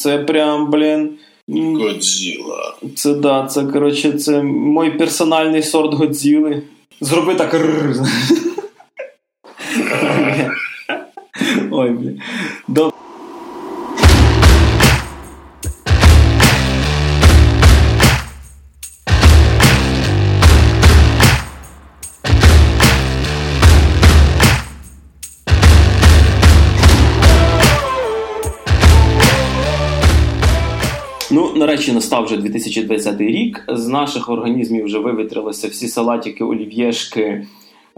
Це прям, блін. Годзіла. Це да, це коротше, це мой персональний сорт Годзіли. Зроби так. Ой, блін. Ну, настав вже 2020 рік. З наших організмів вже вивітрилися всі салатики, олів'єшки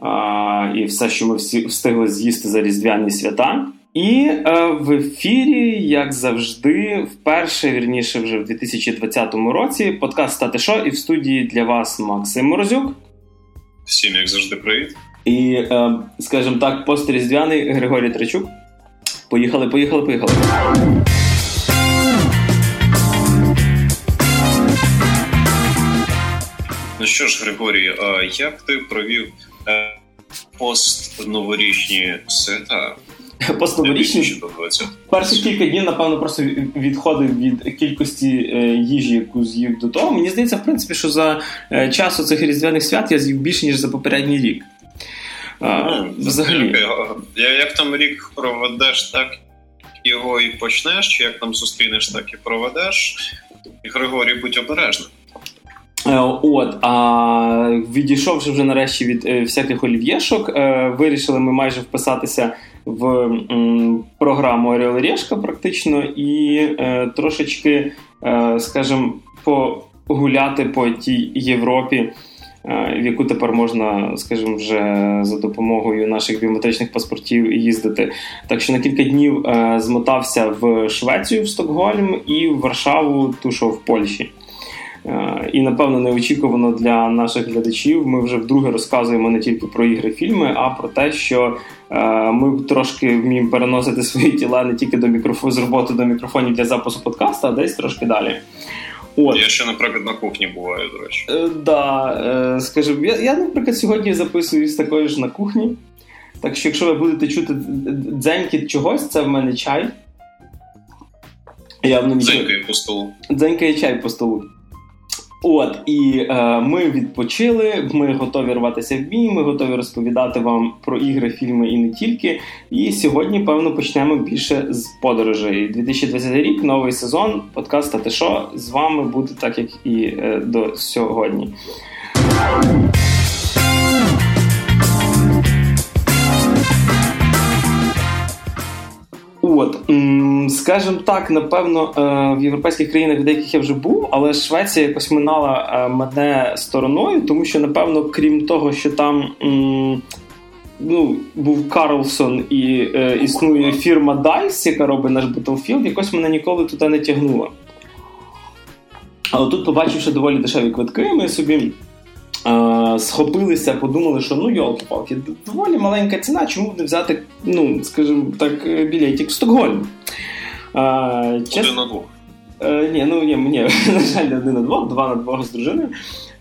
а, і все, що ми всі встигли з'їсти за різдвяні свята. І е, в ефірі, як завжди, вперше, вірніше, вже в 2020 році, подкаст «Стати шо» і в студії для вас Максим Морозюк. Всім, як завжди, привіт. І, е, скажімо так, постріздвяний Григорій Трачук. Поїхали, поїхали, поїхали. Що ж, Григорій, як ти провів е, постноворічні свята? Постноворічні перші кілька днів, напевно, просто відходив від кількості е, їжі, яку з'їв до того. Мені здається, в принципі, що за е, час цих різдвяних свят я з'їв більше, ніж за попередній рік. А, Ну, взагалі. Я, як там рік проведеш, так його і почнеш, чи як там зустрінеш, так і проведеш. І Григорій, будь обережним. Е, От, а відійшовши вже нарешті від е, всяких олів'єшок, е, вирішили ми майже вписатися в програму Орел і практично і трошечки, скажімо, погуляти по тій Європі, в яку тепер можна, скажімо, вже за допомогою наших біометричних паспортів їздити. Так що на кілька днів змотався в Швецію, в Стокгольм і в Варшаву, ту що в Польщі. Е, І напевно неочікувано для наших глядачів. Ми вже вдруге розказуємо не тільки про ігри, фільми, а про те, що е, ми трошки вміємо переносити свої тіла не тільки до мікрофону з роботи до мікрофонів для запису подкасту, а десь трошки далі. От. Я ще, наприклад, на кухні буваю, до речі. Е, Да, е, скажімо, я, я, наприклад, сьогодні записуюсь такою ж на кухні. Так що, якщо ви будете чути дзенькіт чогось, це в мене чай. Нічого. Дзенькає по столу. Дзенькає чай по столу. От, і е, ми відпочили, ми готові рватися в бій, ми готові розповідати вам про ігри, фільми і не тільки. І сьогодні, певно, почнемо більше з подорожей. 2020 рік, новий сезон, подкаста «Та ти що?» з вами буде так, як і е, до сьогодні. От, скажімо так, напевно, е, в європейських країнах, в деяких я вже був, але Швеція якось минала е, мене стороною, тому що, напевно, крім того, що там ну, був Карлсон і е, існує фірма DICE, яка робить наш Battlefield, якось мене ніколи туди не тягнуло. Але тут, побачивши доволі дешеві квитки, ми собі е, схопилися, подумали, що ну йолки-палки, доволі маленька ціна, чому б не взяти, ну, скажімо так, е, білетик в Стокгольм. Е, Один на двох. Е, ні, ну ні, ні, на жаль, не один на двох, два на двох з дружиною.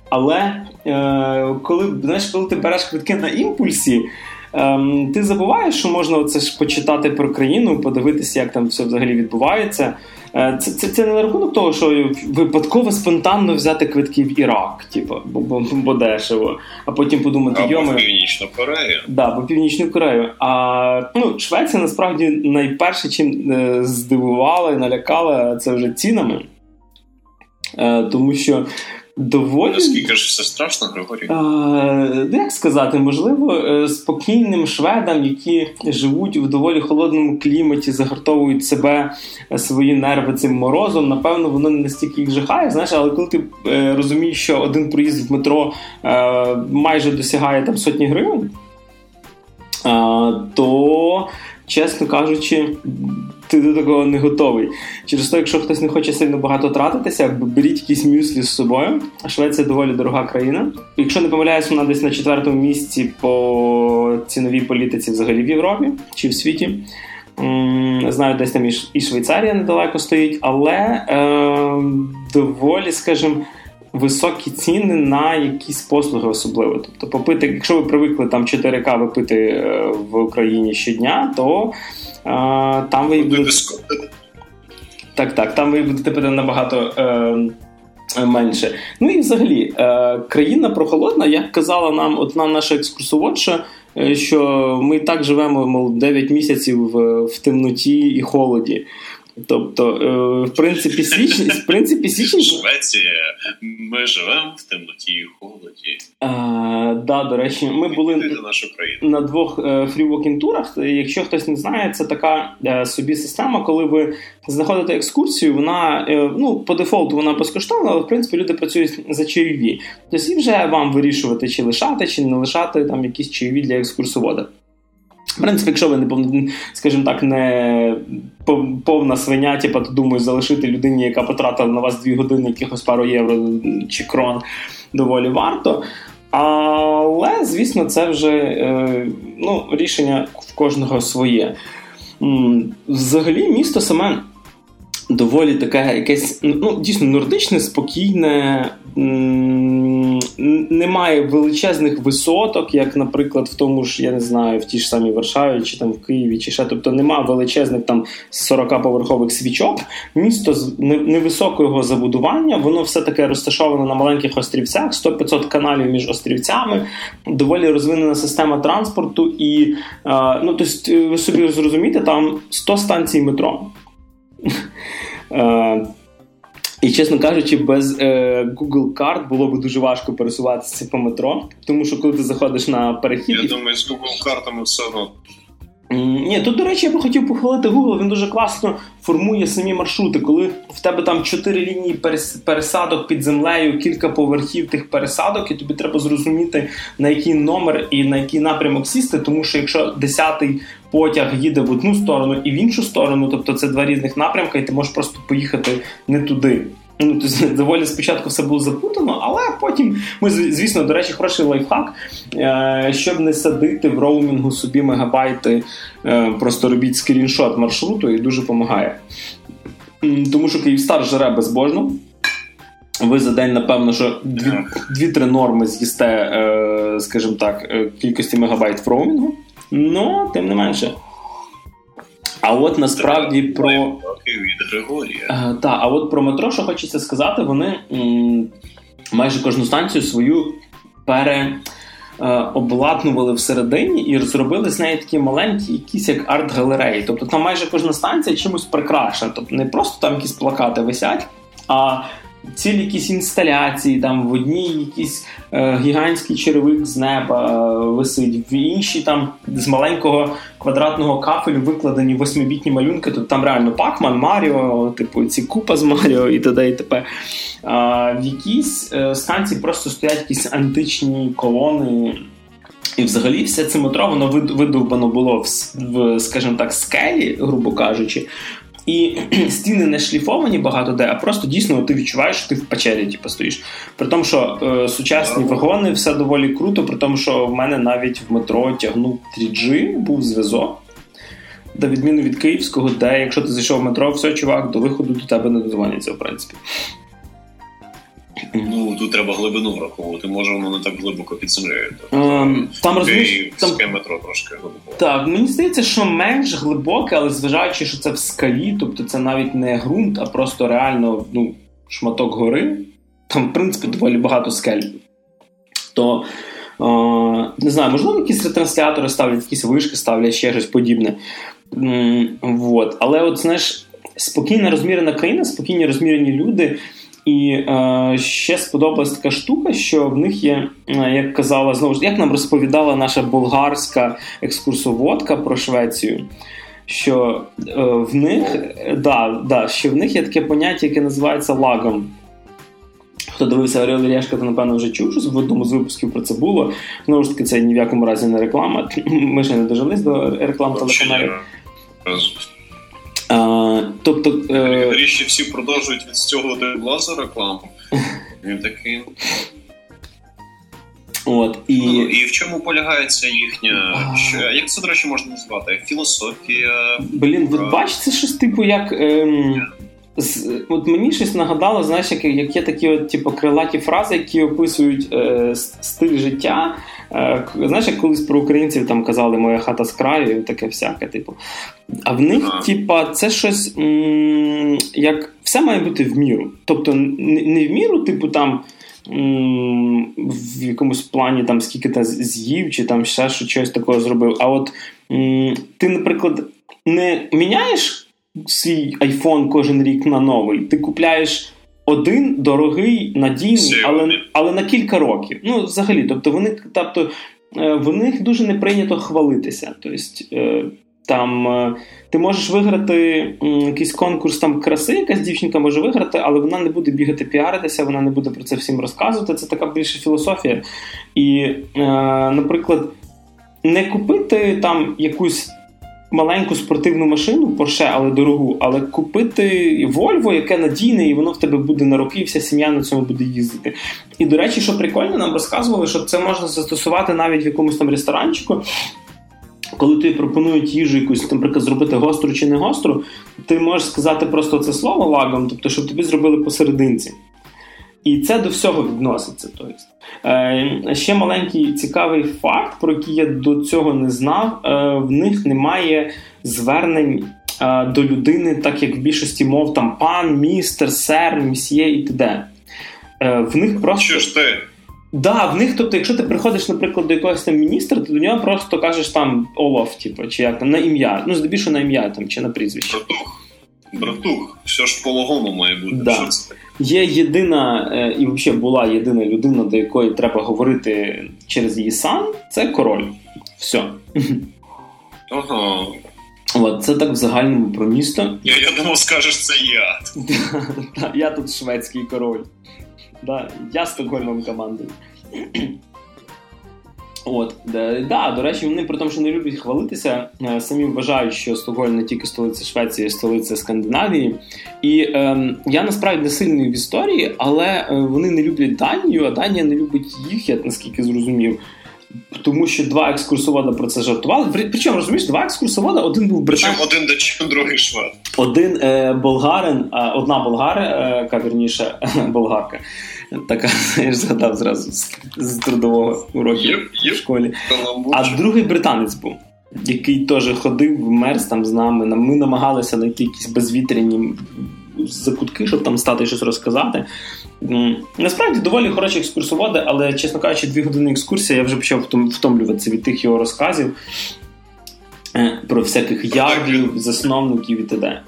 Але е, коли, знаєш, коли ти береш квитки на імпульсі, ем, ти забуваєш, що можна оце ж почитати про країну, подивитися, як там все взагалі відбувається. Е, це, це, це не на рахунок того, що випадково спонтанно взяти квитки в Ірак, типу, бо, бо, бо дешево, а потім подумати, Або йоми. в Північну Корею. Да, по Північну Корею. А ну, Швеція насправді найперше, чим е, здивувала і налякала, це вже цінами. Е, тому що доволі. Наскільки ж все страшно, Григорій? Е, ну, як сказати, можливо, е, спокійним шведам, які живуть в доволі холодному кліматі, загартовують себе е, свої нерви цим морозом. Напевно, воно не настільки їх жахає. Знаєш, але коли ти е, розумієш, що один проїзд в метро е, майже досягає там сотні гривень, е, то. Чесно кажучи, ти до такого не готовий. Через те, якщо хтось не хоче сильно багато тратитися, беріть якісь мюслі з собою. Швеція доволі дорога країна. Якщо не помиляюсь, вона десь на четвертому місці по ціновій політиці взагалі в Європі чи в світі. Знаю, десь там і Швейцарія недалеко стоїть, але е, доволі, скажімо, високі ціни на якісь послуги особливо. Тобто, попити, якщо ви привикли там 4К випити в Україні щодня, то там ви будете... Так, так, там ви будете тепер набагато. Е, Менше. Ну і взагалі, е, країна прохолодна, як казала нам одна наша екскурсоводша, е, що ми так живемо мол, 9 місяців в, в темноті і холоді. Тобто, е, в принципі, січень, в принципі, січень... Швеція, ми живемо в темноті і холоді. А, да, до речі, ми були на двох фрі-вокінг турах. Якщо хтось не знає, це така е, собі система, коли ви знаходите екскурсію, вона е, ну, по дефолту вона безкоштовна, але в принципі люди працюють за чайові. Тобто і вже вам вирішувати, чи лишати, чи не лишати там якісь чайові для екскурсовода. В принципі, якщо ви не скажімо так, не повна свиня, типа то думаю, залишити людині, яка потратила на вас дві години якихось пару євро чи крон, доволі варто. Але, звісно, це вже е, ну, рішення в кожного своє. Взагалі, місто саме доволі таке якесь ну, дійсно нордичне, спокійне, немає величезних висоток, як, наприклад, в тому ж, я не знаю, в тій ж самій Варшаві чи там в Києві, чи ще. Тобто немає величезних там 40-поверхових свічок. Місто з невисокого забудування, воно все таке розташоване на маленьких острівцях, 100-500 каналів між острівцями, доволі розвинена система транспорту, і ну, тобто, ви собі зрозумієте, там 100 станцій метро. Е, і, чесно кажучи, без е, Google карт було б дуже важко пересуватися по метро, тому що коли ти заходиш на перехід. Я думаю, з Google картами все одно. Ні, тут, до речі, я би хотів похвалити Google, він дуже класно формує самі маршрути. Коли в тебе там чотири лінії пересадок під землею, кілька поверхів тих пересадок, і тобі треба зрозуміти, на який номер і на який напрямок сісти, тому що якщо десятий потяг їде в одну сторону і в іншу сторону, тобто це два різних напрямки, і ти можеш просто поїхати не туди. Ну, тобто, доволі спочатку все було запутано, але потім ми, звісно, до речі, хороший лайфхак, е, щоб не садити в роумінгу собі мегабайти, е, просто робіть скріншот маршруту і дуже допомагає. Тому що Київстар жере безбожно. Ви за день, напевно, що 2-3 норми з'їсте, е, скажімо так, кількості мегабайт в роумінгу. Ну, тим не менше. А от насправді про від Григорія. Так, а от про метро, що хочеться сказати, вони майже кожну станцію свою пере. Обладнували всередині і зробили з неї такі маленькі, якісь як арт-галереї. Тобто там майже кожна станція чимось прикрашена. Тобто не просто там якісь плакати висять, а цілі якісь інсталяції, там в одній якийсь е, гігантський черевик з неба е, висить, в іншій там з маленького квадратного кафелю викладені восьмибітні малюнки. Тут там реально Пакман, Маріо, типу ці купа з Маріо і т.д. і т.п. А, В якійсь е, станції просто стоять якісь античні колони. І взагалі все це метро воно видовбано було в, в скажімо так, скелі, грубо кажучи. І стіни не шліфовані багато де, а просто дійсно ти відчуваєш, що ти в печері типу, стоїш. При тому, що е, сучасні вагони все доволі круто, при тому, що в мене навіть в метро тягнув 3G, був зв'язок. До відміну від київського, де якщо ти зайшов в метро, все, чувак, до виходу до тебе не дозвоняться, в принципі. Ну, тут треба глибину враховувати, може воно не так глибоко під землею. Um, там розумієш, там... метро трошки глибоко. Так, мені здається, що менш глибоке, але зважаючи, що це в скалі, тобто це навіть не ґрунт, а просто реально ну, шматок гори. Там, в принципі, доволі багато скель. То Uh, не знаю, можливо, якісь ретранслятори ставлять, якісь вишки ставлять, ще щось подібне. Mm, вот. Але, от, знаєш, спокійна розмірена країна, спокійні розмірені люди, і е, ще сподобалась така штука, що в них є, е, як казала знову ж, як нам розповідала наша болгарська екскурсоводка про Швецію. Що е, в них да, да, що в них є таке поняття, яке називається лагом. Хто дивився Орел і Решка, то напевно вже чув, що в одному з випусків про це було. Знову ж таки, це ні в якому разі не реклама. Ми ще не дожились до реклам телеканалів. Тобто е... Ріші всі продовжують відстягувати власну рекламу. Він такий. От, і ну, і в чому полягається їхня. Що, Як це, до речі, можна назвати? Філософія. Блін, ви бачите щось типу як. Ем... З, от Мені щось нагадало, знаєш, як як є такі от, типу, крилаті фрази, які описують е, стиль життя Е, знаєш, як колись про українців там казали, моя хата з краю, таке всяке, типу. А в них, ага. типа, це щось м- як все має бути в міру. Тобто, не в міру, типу, там. В якомусь плані там скільки ти з'їв, чи там ще щось такого зробив. А от ти, наприклад, не міняєш свій iPhone кожен рік на новий, ти купляєш один дорогий, надійний, але але на кілька років. Ну, взагалі, тобто вони тобто, е, в них дуже не прийнято хвалитися. Тобто, е, там е, ти можеш виграти якийсь конкурс там краси, якась дівчинка може виграти, але вона не буде бігати піаритися, вона не буде про це всім розказувати. Це така більше філософія. І, наприклад, не купити там якусь маленьку спортивну машину, Porsche, але дорогу, але купити Volvo, яке надійне, і воно в тебе буде на роки, і вся сім'я на цьому буде їздити. І, до речі, що прикольно, нам розказували, що це можна застосувати навіть в якомусь там ресторанчику. Коли тобі пропонують їжу якусь, наприклад, зробити гостру чи не гостру, ти можеш сказати просто це слово лагом, тобто, щоб тобі зробили посерединці. І це до всього відноситься. Тобто. Е, Ще маленький цікавий факт, про який я до цього не знав. Е, В них немає звернень е, до людини, так як в більшості мов там пан, містер, сер, місьє і т.д. В них просто. Що ж ти? Да, в них, тобто, якщо ти приходиш, наприклад, до якогось там міністра, то до нього просто кажеш там Олаф, типу, чи як там на ім'я. Ну, здебільшого на ім'я там, чи на прізвище. Братух, братух, все ж по-логому має бути. Да. Що це Є єдина, е, і взагалі була єдина людина, до якої треба говорити через її сан, це король. Все. Ага. От, Це так в загальному про місто. Я я думав, скажеш, це я. Я тут шведський король. Да, Я Стокгольмом командую. От, да, До речі, вони при тому, що не люблять хвалитися, е, самі вважають, що Стокгольм не тільки столиця Швеції, а столиця Скандинавії. І е, я насправді не сильний в історії, але е, вони не люблять Данію, а Данія не любить їх, я наскільки зрозумів. Тому що два екскурсовода про це жартували. Причому розумієш, два екскурсовода, один був британ... Причому один датчан, другий швед. Один е, болгарин, а одна болгари, е, вірніше, болгарка. Така я ж згадав зразу з, з трудового уроку в школі. А другий британець був, який теж ходив, мерз там з нами. Ми намагалися знайти якісь безвітряні закутки, щоб там стати щось розказати. Насправді доволі хороші екскурсоводи, але, чесно кажучи, дві години екскурсія я вже почав втомлюватися від тих його розказів е, про всяких ярдів, засновників і т.д.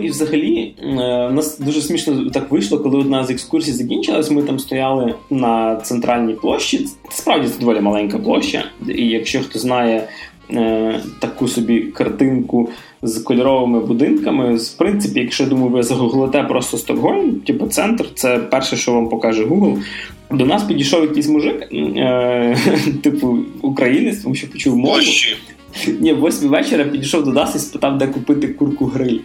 І взагалі е, у нас дуже смішно так вийшло, коли одна з екскурсій закінчилась. Ми там стояли на центральній площі. Справді це доволі маленька площа. І якщо хто знає е, таку собі картинку з кольоровими будинками, в принципі, якщо думаю, ви загуглите просто Стокгольм, типу центр, це перше, що вам покаже Google. До нас підійшов якийсь мужик, е, типу українець, тому що почув мову. Ні, в восьмій вечора підійшов до нас і спитав, де купити курку гриль.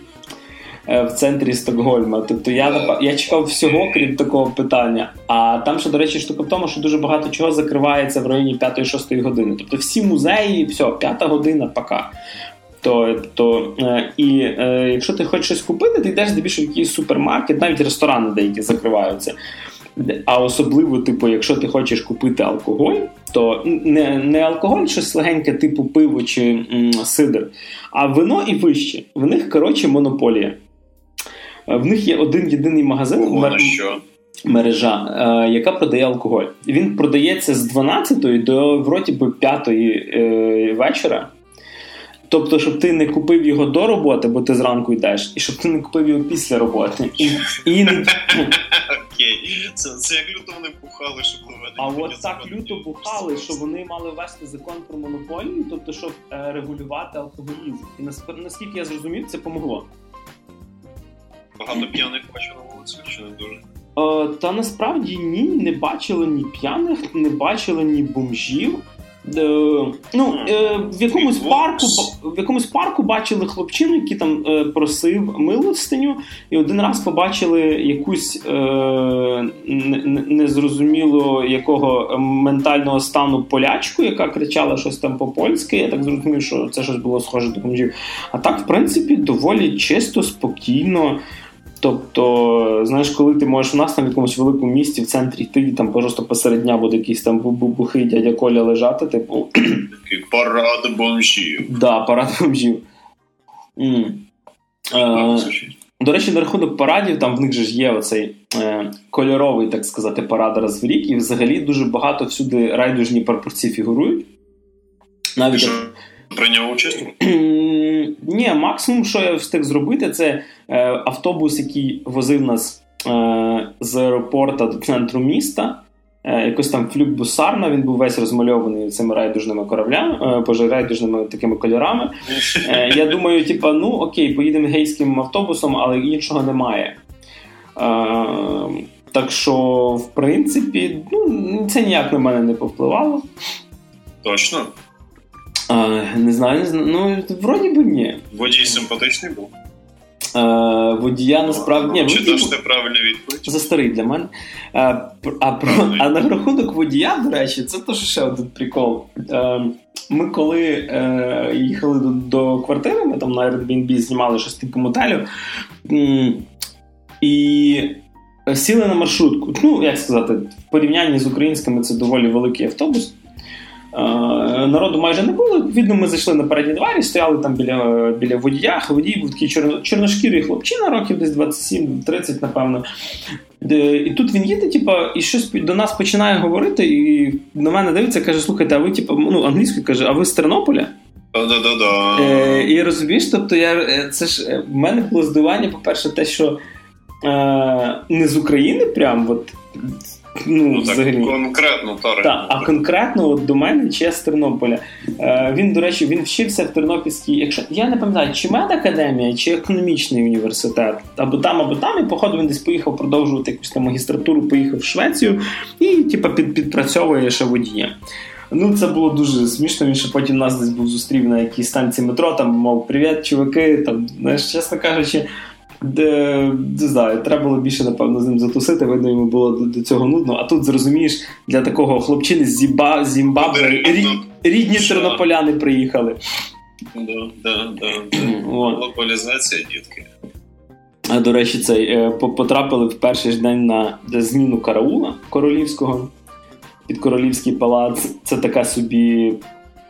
Е, в центрі Стокгольма. Тобто я я чекав всього, крім такого питання. А там, що, до речі, штука в тому, що дуже багато чого закривається в районі 5-6 години. Тобто всі музеї, все, 5 година, пока. То, то, е, І е, якщо ти хочеш щось купити, ти йдеш здебільшого в якийсь супермаркет, навіть ресторани деякі закриваються. А особливо, типу, якщо ти хочеш купити алкоголь, то не не алкоголь, щось легеньке, типу пиво чи м, сидр, а вино і вище. В них коротше монополія. В них є один єдиний магазин Ого, що? мережа, е, яка продає алкоголь. Він продається з 12 до вроді би 5 е, вечора. Тобто, щоб ти не купив його до роботи, бо ти зранку йдеш, і щоб ти не купив його після роботи. І, і не... Окей, це, це як люто вони бухали, щоб А от так люто бухали, що вони мали ввести закон про монополію, тобто, щоб е, регулювати алкоголізм. І наскільки я зрозумів, це помогло. Багато п'яних бачили на вулиці, чи не дуже? Е, та насправді ні, не бачили ні п'яних, не бачили ні бомжів. Е, ну, е, В якомусь парку в якомусь парку бачили хлопчину, який там е, просив милостиню, і один раз побачили якусь е, незрозуміло якого ментального стану полячку, яка кричала щось там по-польськи. Я так зрозумів, що це щось було схоже до бомжів. А так, в принципі, доволі чисто, спокійно. Тобто, знаєш, коли ти можеш у нас там в якомусь великому місті в центрі йти, там просто посеред дня буде якийсь там бухий дядя Коля лежати, типу. Парад бомжів. Да, парад бомжів. Mm. Е, до речі, на рахунок парадів, там в них же ж є оцей е, кольоровий, так сказати, парад раз в рік, і взагалі дуже багато всюди райдужні пропорції фігурують. Навіть Ти прийняв участь? Ні, максимум, що я встиг зробити, це е, автобус, який возив нас е, з аеропорта до центру міста. Е, якось там флюк Бусарна, він був весь розмальований цими райдужними кораблями, боже, райдужними такими кольорами. Я думаю, типа, ну окей, поїдемо гейським автобусом, але іншого немає. Так що, в принципі, ну, це ніяк на мене не повпливало. Точно? А, Не знаю, не знаю. Ну, вроді би ні. Водій симпатичний був. А, водія насправді. Ні, Чи даш ти правильну відповідь? За старий для мене. А а, про, а на рахунок водія, до речі, це теж ще один прикол. А, ми коли е, їхали до до квартири, ми там на Airbnb знімали щось типу мотелю. І сіли на маршрутку. Ну, як сказати, в порівнянні з українськими це доволі великий автобус. Народу майже не було. Відповідно, ми зайшли на передні двері, стояли там біля біля водія. Водій був такий чорно, чорношкірий хлопчина, років десь 27-30, напевно. І тут він їде, типу, і щось до нас починає говорити, і на мене дивиться, каже: слухайте, а ви, типу, ну, англійською каже, а ви з Тернополя? Да-да-да. Е, І розумієш, тобто я е, це ж е, в мене було здивування, по-перше, те, що е, не з України, прям от Ну, ну так, взагалі. конкретно та Так, А конкретно от до мене чи з Тернополя. Е, Він, до речі, він вчився в Тернопільській, якщо я не пам'ятаю, чи медакадемія, чи економічний університет, або там, або там, і походу він десь поїхав продовжувати якусь там магістратуру, поїхав в Швецію і типу, під, підпрацьовує ще водієм. Ну, це було дуже смішно. Він ще потім нас десь був зустрів на якійсь станції метро, там мов привіт, чуваки. Там, знаєш, чесно кажучи, де не знаю, треба було більше, напевно, з ним затусити, видно, йому було до цього нудно. А тут зрозумієш, для такого хлопчини з Зімба, Зімбабве рід, рідні тернополяни приїхали. Да, да, да, Глобалізація, дітки. А до речі, цей е, потрапили в перший ж день на зміну караула королівського під королівський палац. Це така собі.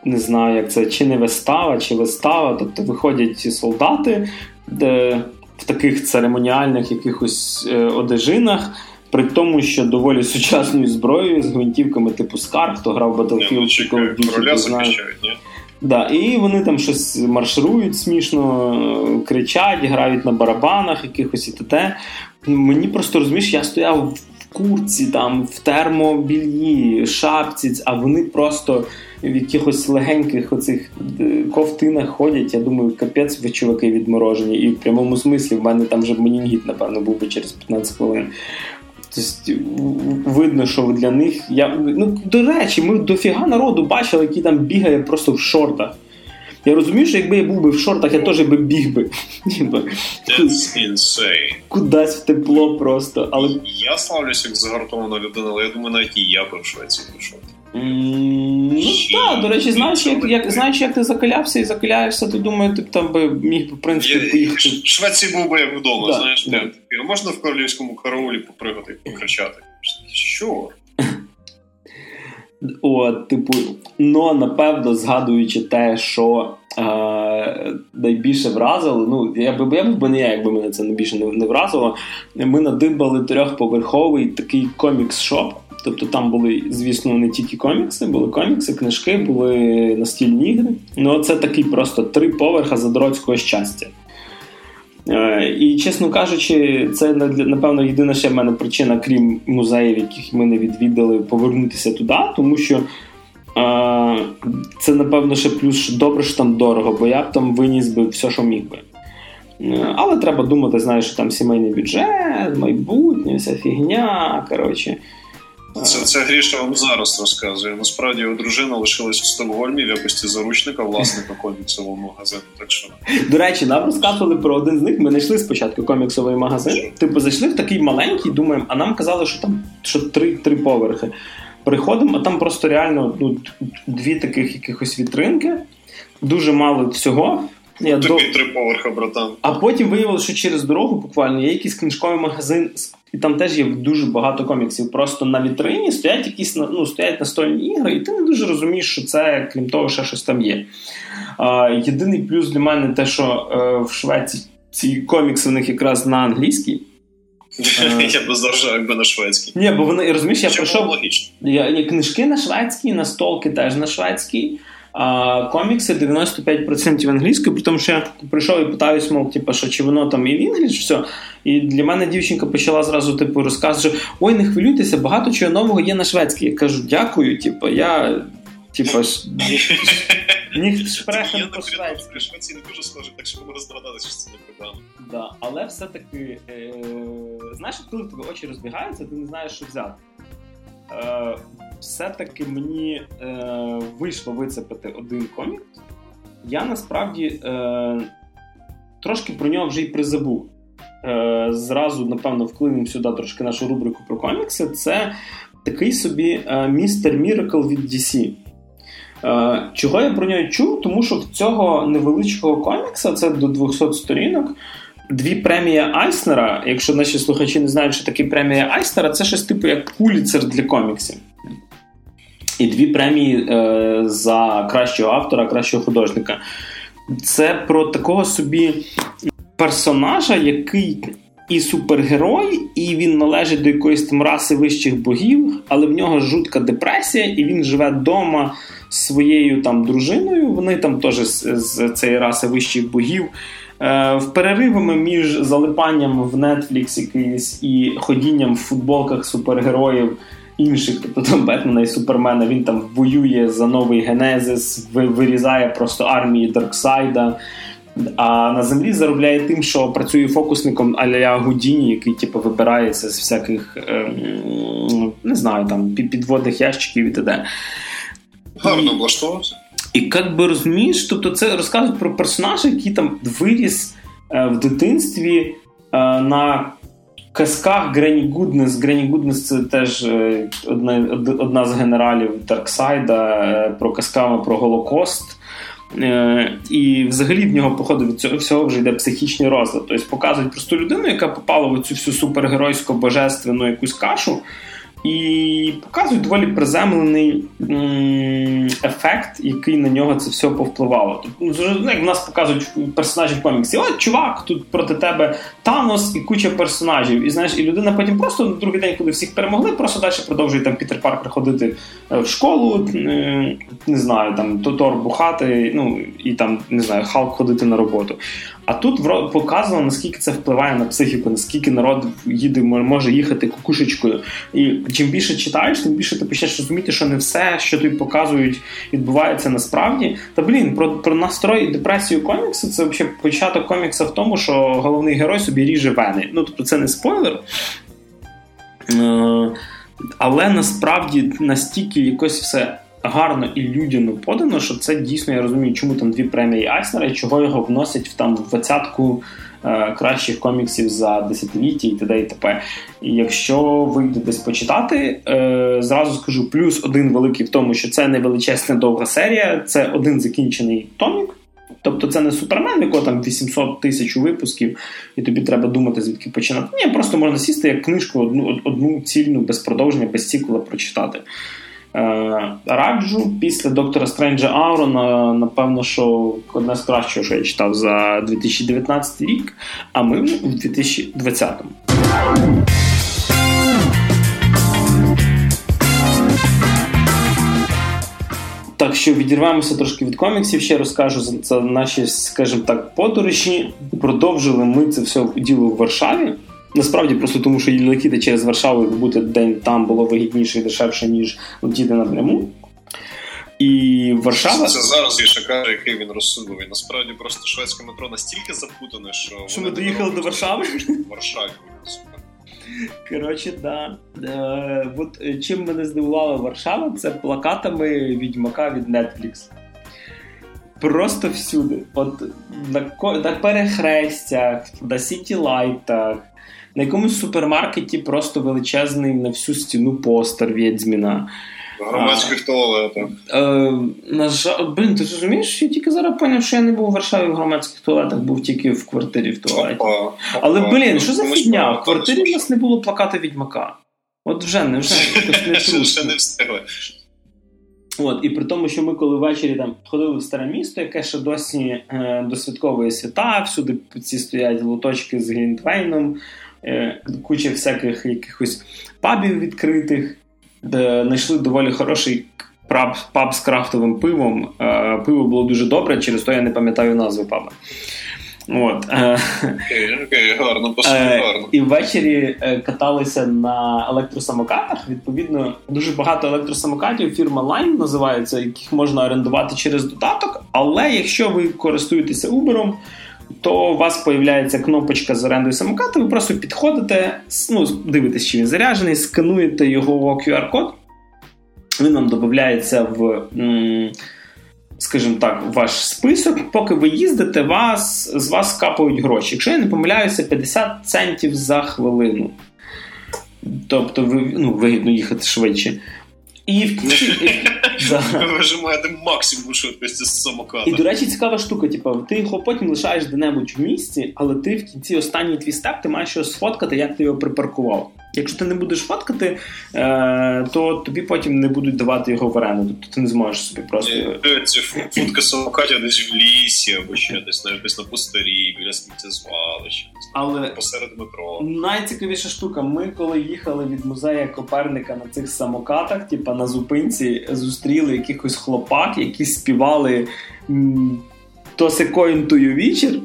Не знаю, як це чи не вистава, чи вистава. Тобто виходять ці солдати, де в таких церемоніальних якихось е, одежинах, при тому, що доволі сучасною зброєю з гвинтівками типу Скар, хто грав Battlefield чи Call of Duty, знає. Да, І вони там щось марширують смішно, кричать, грають на барабанах, якихось і т.т. Мені просто розумієш, я стояв курці, там, в термобільї, шапці, а вони просто в якихось легеньких оцих е, ковтинах ходять. Я думаю, капець ви чуваки відморожені. І в прямому смислі в мене там вже менінгіт, напевно, був би через 15 хвилин. Тобто, видно, що для них. Я, ну, До речі, ми дофіга народу бачили, який там бігає просто в шортах. Я розумію, що якби я був би в шортах, я теж би біг би. That's insane. Кудись в тепло просто. Але... Я славлюся як загартована людина, але я думаю, навіть і я би в Швеції пішов. Ну так, до речі, знаєш, як як знаєш, як ти закалявся і закаляєшся, то думаю, ти б там би міг в принципі поїхати. В Швеції був би як вдома, да, знаєш, да. Можна в королівському караулі попригати покричати? Що? От, типу, ну напевно, згадуючи те, що е, найбільше вразило, ну я б я б не я, якби мене це найбільше не, не вразило. Ми надибали трьохповерховий такий комікс-шоп. Тобто там були, звісно, не тільки комікси, були комікси, книжки, були настільні ігри. Ну, це такий просто три поверха задородського щастя. Е, і, чесно кажучи, це напевно єдина ще в мене причина, крім музеїв, яких ми не відвідали, повернутися туди, тому що е, це, напевно, ще плюс добре, що там дорого, бо я б там виніс би все, що міг би. Е, але треба думати, знаєш, там сімейний бюджет, майбутнє, вся фігня. коротше. Це це Гріша вам зараз розказує. Насправді його дружина лишилась у Стокгольмі в якості заручника власника коміксового магазину. Так що до речі, нам розказували про один з них. Ми знайшли спочатку коміксовий магазин. Типу зайшли в такий маленький, думаємо, а нам казали, що там що три три поверхи. Приходимо, а там просто реально ну, дві таких якихось вітринки, дуже мало всього. Я Тобі до... три поверха, братан. А потім виявилося, що через дорогу буквально є якийсь книжковий магазин, і там теж є дуже багато коміксів. Просто на вітрині стоять якісь ну, стоять настольні ігри, і ти не дуже розумієш, що це, крім того, ще щось там є. А, Єдиний плюс для мене те, що е, в Швеції ці комікси в них якраз на англійській. Я б заржав, якби на шведській. Ні, бо вони розумієш, я пройшов я, книжки на шведській, настолки теж на шведській. А комікси 95% англійською, при тому, що я прийшов і питаюсь, мов, типу, що чи воно там є in English, все. І для мене дівчинка почала зразу типу, розказувати, що ой, не хвилюйтеся, багато чого нового є на шведській. Я кажу, дякую, типу, я. Типа ж ніхто sprechen по шведськи. Швеції не дуже схоже, так що ми роздраконилися, що це не проблема. Да, але все-таки, е, знаєш, коли в тебе очі розбігаються, ти не знаєш, що взяти. Е, все-таки мені е, вийшло вицепити один комік. Я насправді е, трошки про нього вже й призабув. Е, Зразу, напевно, вклинемо сюди трошки нашу рубрику про комікси. Це такий собі е, містер Міракл від DC. Е, чого я про нього чув? Тому що в цього невеличкого комікса, це до 200 сторінок, дві премії Айснера. Якщо наші слухачі не знають, що таке премія Айснера, це щось типу як пуліцер для коміксів. І дві премії е, за кращого автора, кращого художника. Це про такого собі персонажа, який і супергерой, і він належить до якоїсь там раси вищих богів, але в нього жутка депресія, і він живе вдома з своєю там дружиною. Вони там теж з, з цієї раси вищих богів. Е, в переривами між залипанням в Netflix якийсь і ходінням в футболках супергероїв інших, тобто там Бетмена і Супермена, він там воює за новий Генезис, вирізає просто армії Дарксайда. А на землі заробляє тим, що працює фокусником аля Гудіні, який типу, вибирається з всяких ем, не знаю, там підводних ящиків і т.д. Гарно влаштувався. І як би розумієш, тобто це розказують про персонажа, який там виріс е, в дитинстві е, на казках Грені Гуднес. Грені Гуднес це теж е, одна одна з генералів Дарксайда е, про казками про Голокост. Е, і взагалі в нього, походу, від цього всього вже йде психічний розлад. Тобто показують просту людину, яка попала в цю всю супергеройську божественну якусь кашу. І показують доволі приземлений ефект, який на нього це все повпливало. Тобто, ну, як в нас показують персонажі в коміксі, от чувак, тут проти тебе Танос і куча персонажів. І знаєш, і людина потім просто на другий день, коли всіх перемогли, просто далі продовжує там Пітер Паркер ходити е, в школу, е, не знаю, там Тотор бухати, ну і там не знаю, Халк ходити на роботу. А тут показано, наскільки це впливає на психіку, наскільки народ їде, може їхати кукушечкою. І чим більше читаєш, тим більше ти почнеш розуміти, що не все, що тобі показують, відбувається насправді. Та блін, про про настрой і депресію коміксу це взагалі початок комікса в тому, що головний герой собі ріже вени. Ну тобто це не спойлер. Е, але насправді настільки якось все гарно і людяно подано, що це дійсно я розумію, чому там дві премії Айснера і чого його вносять в там двадцятку е, кращих коміксів за десятиліття і т.д. і т.п. І якщо вийде десь почитати, е, зразу скажу плюс один великий в тому, що це не величезна довга серія, це один закінчений томік. Тобто це не супермен, якого там 800 тисяч випусків, і тобі треба думати, звідки починати. Ні, просто можна сісти як книжку одну одну цільну без продовження, без цікла прочитати. Е, раджу після доктора Стренджа Аурона, напевно, що одне з кращого, що я читав за 2019 рік, а ми вже у 2020. Так що відірвемося трошки від коміксів, ще розкажу за наші, скажімо так, подорожі. Продовжили ми це все діло в Варшаві. Насправді просто тому, що летіти через Варшаву і бути день там було вигідніше і дешевше, ніж летіти напряму. І Варшава. Це зараз є шикар, який він розсудливий. Насправді просто шведське метро настільки запутане, що. Що ми доїхали до Варшави? В Варшаві. Коротше, да. Е, от е, чим мене здивувала Варшава, це плакатами відьмака від Netflix. Просто всюди. От на, на перехрестях, на сіті-лайтах, на якомусь супермаркеті просто величезний на всю стіну постер Відьміна. Громадських туалетах. Е, на жаль, блін, ти розумієш, я тільки зараз поняв, що я не був у Варшаві в громадських туалетах, був тільки в квартирі в туалеті. Опа, Але, блін, що за фігня? В квартирі в нас не було плаката Відьмака. От вже не вже не не встигли. От, і при тому, що ми коли ввечері там ходили в старе місто, яке ще досі е, досвятковує свята, всюди ці стоять лоточки з Глінтвейном, е, куча всяких якихось пабів відкритих, де знайшли доволі хороший паб, паб з крафтовим пивом. Е, пиво було дуже добре, через то я не пам'ятаю назви паба. От, е, Окей, окей, гарно, Е, гарно. І ввечері каталися на електросамокатах. Відповідно, дуже багато електросамокатів. Фірма Line називається, яких можна орендувати через додаток. Але якщо ви користуєтеся Uber, то у вас появляється кнопочка з орендою самоката. Ви просто підходите, ну, дивитесь, чи він заряджений, скануєте його QR-код. Він вам додається в. Скажімо так, ваш список, поки ви їздите, вас, з вас капають гроші. Якщо я не помиляюся, 50 центів за хвилину. Тобто ви, ну, вигідно їхати швидше. І вижимаєте максимум швидкості з самоката. І, до речі, цікава штука, типу, ти його потім лишаєш де-небудь в місці, але ти в кінці останній твій степ, ти маєш його сфоткати, як ти його припаркував. Якщо ти не будеш фоткати, е, то тобі потім не будуть давати його в оренду. Тобто ти не зможеш собі просто. Е, Ці фу- самокатів десь в лісі, або ще десь навіть десь на пустирі, біля сміттєзвалища, Але посеред метро. найцікавіша штука, ми коли їхали від музею Коперника на цих самокатах, типа на зупинці, зустріли якихось хлопак, які співали то секоїн тую вечір.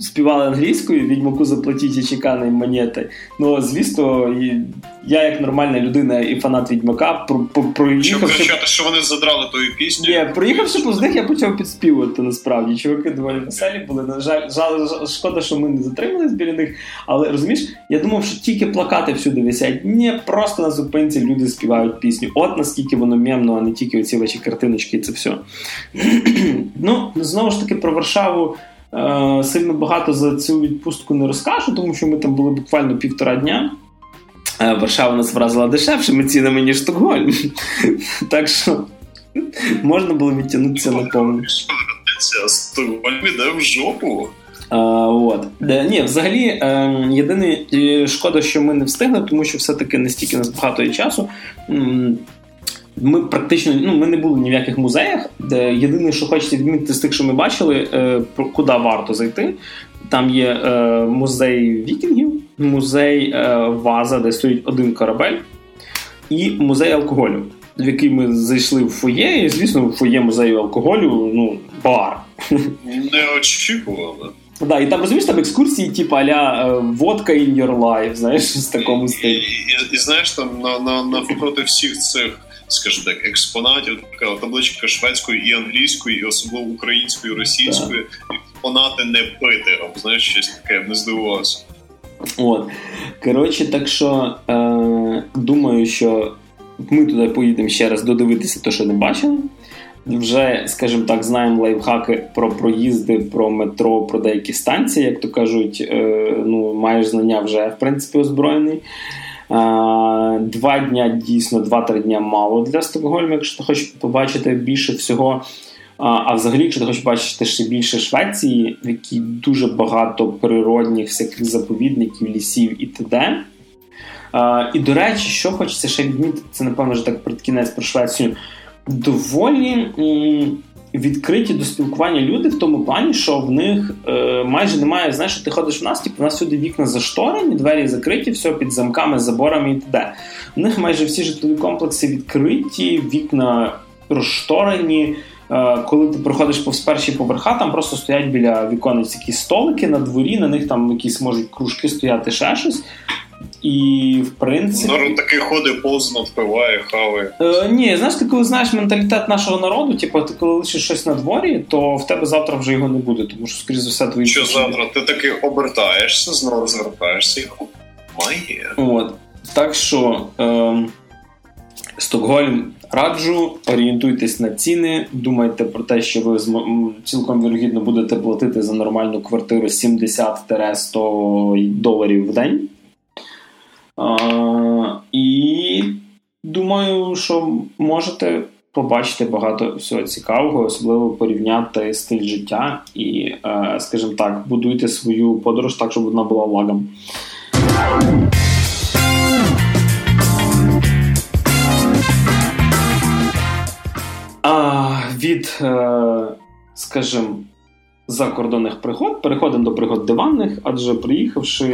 Співали англійською, відьмаку заплатіть і чеканої монети. Ну, звісно, я, як нормальна людина і фанат відьмака, про, про, Щоб кричати, що вони задрали тою пісню. Ні, проїхавши повз них, я почав підспівувати насправді. Чуваки доволі веселі були. На жаль, жаль, жаль, шкода, що ми не затримались біля них. Але розумієш, я думав, що тільки плакати всюди висять. Ні, просто на зупинці люди співають пісню. От наскільки воно м'ємно, а не тільки оці ваші картиночки, і це все. ну, знову ж таки, про Варшаву. Е, Сильно багато за цю відпустку не розкажу, тому що ми там були буквально півтора дня. Е, Варшава нас вразила дешевшими цінами, ніж Стокгольм. Так що можна було відтягнутися на повну. Стокгольм іде в жопу. От. Ні, взагалі, е, єдине е, шкода, що ми не встигли, тому що все-таки настільки нас багато є часу. Ми практично ну, ми не були ні в яких музеях. Де єдине, що хочеться відмітити з тих, що ми бачили, е, про- куди варто зайти. Там є е, музей вікінгів, музей е, Ваза, де стоїть один корабель, і музей алкоголю, в який ми зайшли в фоє, і звісно, в фоє музею алкоголю, ну, бар. Неочікувано. Да, і там розумієш там екскурсії, типу аля е, водка in your life, знаєш, з такому І, стилі. і, і знаєш, там на, на, навпроти всіх цих, скажімо так, експонатів така табличка шведською і англійською, і особливо українською, і російською. Експонати не пити, або знаєш, щось таке, я б не здивувався. От. Коротше, так що е, думаю, що ми туди поїдемо ще раз додивитися те, що не бачили. Вже, скажімо так, знаємо лайфхаки про проїзди, про метро, про деякі станції, як то кажуть, е, ну, маєш знання вже, в принципі, озброєний. Е, два дня дійсно, два-три дня мало для Стокгольму, якщо ти хочеш побачити більше всього. А, а взагалі, якщо ти хочеш бачити ще більше Швеції, в якій дуже багато природних всяких заповідників, лісів і т.д. І до речі, що хочеться ще відмітити, це напевно вже так перед кінець про Швецію. Доволі відкриті до спілкування люди в тому плані, що в них е, майже немає. Знаєш, що ти ходиш в нас, типу, у нас сюди вікна зашторені, двері закриті, все під замками, заборами і т.д. У них майже всі житлові комплекси відкриті, вікна розшторені. Е, Коли ти проходиш повз перші поверха, там просто стоять біля віконець якісь столики на дворі, на них там якісь можуть кружки стояти ще щось. І в принципі. Народ такий ходить, повз надпиває, хаває. Е, ні, знаєш, ти коли знаєш менталітет нашого народу, типу, ти коли лишиш щось на дворі, то в тебе завтра вже його не буде, тому що, скоріш за все, твої Що завтра ти таки обертаєшся, знову розвертаєшся і має. От. Так що е, Стокгольм раджу, орієнтуйтесь на ціни, думайте про те, що ви цілком вірогідно будете платити за нормальну квартиру 70-100 доларів в день. І думаю. що можете побачити багато всього цікавого, особливо порівняти стиль життя і, е, скажімо так, будуйте свою подорож так, щоб вона була лагом. Від, е, скажімо, закордонних пригод переходимо до пригод диванних, адже приїхавши,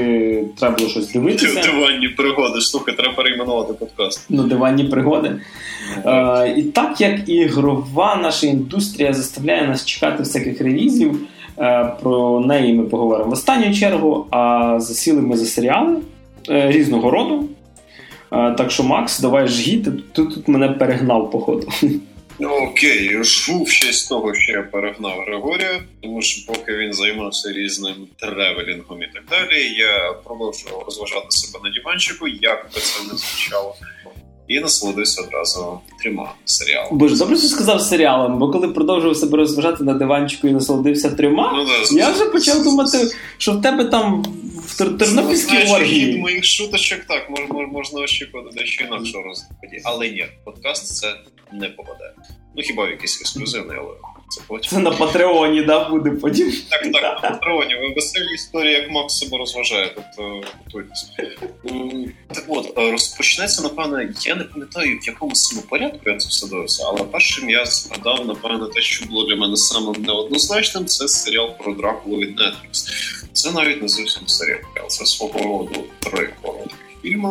треба було щось дивитися. Диванні пригоди, слухай, треба перейменувати подкаст. Ну, диванні пригоди. Е, І так як ігрова наша індустрія заставляє нас чекати всяких релізів, е, про неї ми поговоримо в останню чергу, а засіли ми за серіали е, різного роду. Е, так що, Макс, давай жгіти, ти тут мене перегнав, походу. Окей, жгу в честь того, що я перегнав Григорія, тому що поки він займався різним тревелінгом і так далі, я продовжував розважати себе на диванчику, як би це не звучало. І насолодився одразу трьома серіалами. Боже, добре, що сказав серіалом, бо коли продовжував себе розважати на диванчику і насолодився трьома, Ну, да, я вже почав думати, що в тебе там в Тер- Тернопільській від оргії. моїх шуточок так, мож, мож, можна очікувати дещо інакшого розвитку. Але ні, подкаст це не попаде. Ну хіба в якийсь ексклюзивний, але це потім. Це на Патреоні, да, буде потім. Так, так, на патроні. Ви веселі історії, як Макс себе розважає, тобто готуйтесь. Так от, е, розпочнеться, напевно, я не пам'ятаю, в якому саме порядку я це все дивився, але першим я згадав, напевно, те, що було для мене самим неоднозначним, це серіал про Дракулу від Netflix. Це навіть не зовсім серіал, це свого роду три фільми.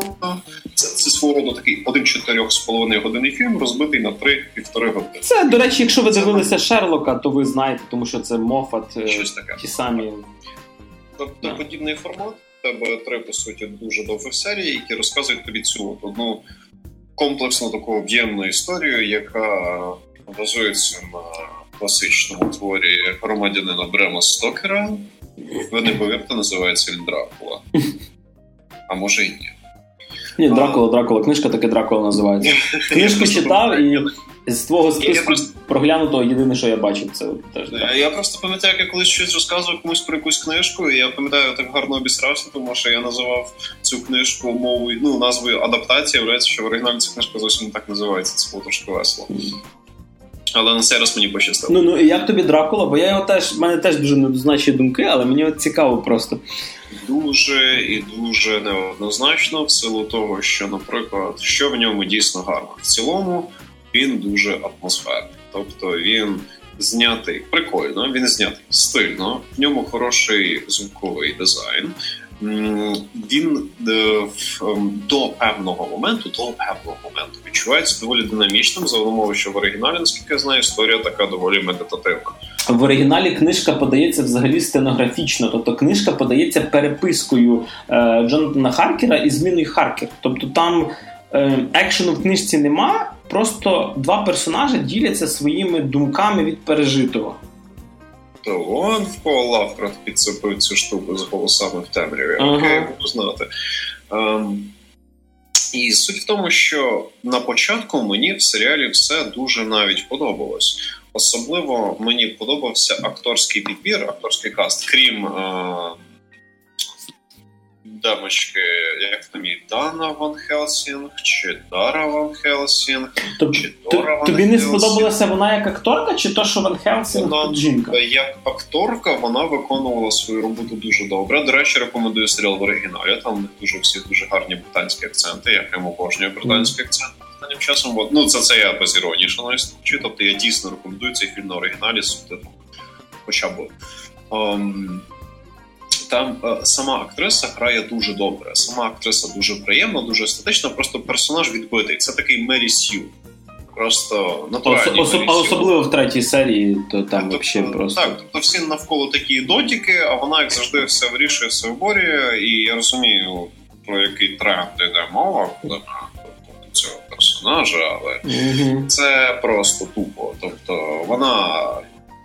Це, це свого роду такий один чотирьох з половиною годинний фільм, розбитий на три півтори години. Це, до речі, якщо ви дивилися Шерлока, то ви знаєте, тому що це Мофат, е, Щось таке. ті самі. Тобто подібний формат. У тебе три, по суті, дуже довгих серії, які розказують тобі цю от одну комплексну таку об'ємну історію, яка базується на класичному творі громадянина Брема Стокера. Ви не повірте, називається він Дракула. А може і ні. Ні, Дракула, Дракула, книжка таки Дракула називається. Книжку читав і з твого списку проглянутого єдине, що я бачив, це теж. Я просто пам'ятаю, як я колись щось розказував комусь про якусь книжку, і я пам'ятаю, так гарно обісрався, тому що я називав цю книжку мовою, ну, назвою адаптація, виявляється, що в оригіналі ця книжка зовсім не так називається, це було трошки весело. Але на цей раз мені пощастило. Ну ну і як тобі Дракула? Бо я його теж, в мене теж дуже недозначні думки, але мені от цікаво просто. Дуже і дуже неоднозначно, в силу того, що, наприклад, що в ньому дійсно гарно. В цілому він дуже атмосферний. Тобто він знятий прикольно, він знятий стильно, в ньому хороший звуковий дизайн. Він е, ем, до певного моменту, до певного моменту відчувається доволі динамічним за умови, що в оригіналі, наскільки я знаю, історія така доволі медитативна. В оригіналі книжка подається взагалі стенографічно, тобто книжка подається перепискою е, Джонатана Харкера і зміною Харкер. Тобто там е, екшену в книжці нема, просто два персонажі діляться своїми думками від пережитого. То он в кого Лавкрафт підцепив цю штуку з голосами в темряві. Ага. Окей, буду знати. Ем, і суть в тому, що на початку мені в серіалі все дуже навіть подобалось. Особливо мені подобався акторський підбір, акторський каст, крім е, дамочки, як там її, Дана Ван Хелсінг, чи Дара Ван Хелсінг, Тобто чи Дора Ван тобі не сподобалася вона як акторка, чи то, що Ван Хелсінг Вона- жінка? Як акторка вона виконувала свою роботу дуже добре. До речі, рекомендую серіал в оригіналі. Там дуже всі дуже гарні британські акценти. Я прямо обожнюю британський акцент останнім часом. Бо ну це це я без іронії, шановні. Тобто я дійсно рекомендую цей фільм на оригіналі з субтитром. Хоча б. Ем, там е, сама актриса грає дуже добре. Сама актриса дуже приємна, дуже естетична. Просто персонаж відбитий. Це такий Мері Сью. Просто Ос- натуральний особ- особливо в третій серії, то там Тобто, взагалі просто. Так, тобто всі навколо такі дотики, а вона, як завжди, все вирішує, все оборює, і я розумію, про який тренд йде мова тобто, цього персонажа, але це просто тупо. Тобто вона.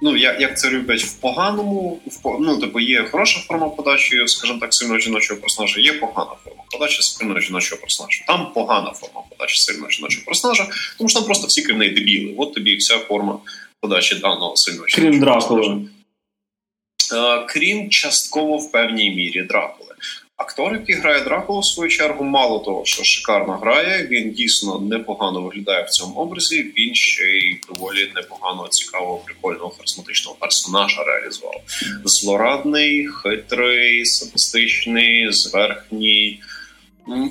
Ну, як, як це люблять в поганому, в ну, типу, є хороша форма подачі, скажімо так, сильного жіночого персонажа, є погана форма подачі сильного жіночого персонажа. Там погана форма подачі сильного жіночого персонажа, тому що там просто всі крім неї дебіли. От тобі вся форма подачі даного сильного Крім жіночого Дракули. персонажа. Е, Крім частково в певній мірі Дракули. Актор, який грає Дракулу, в свою чергу, мало того, що шикарно грає, він дійсно непогано виглядає в цьому образі. Він ще й доволі непогано цікавого, прикольного харизматичного персонажа реалізував. Злорадний, хитрий, садистичний, зверхній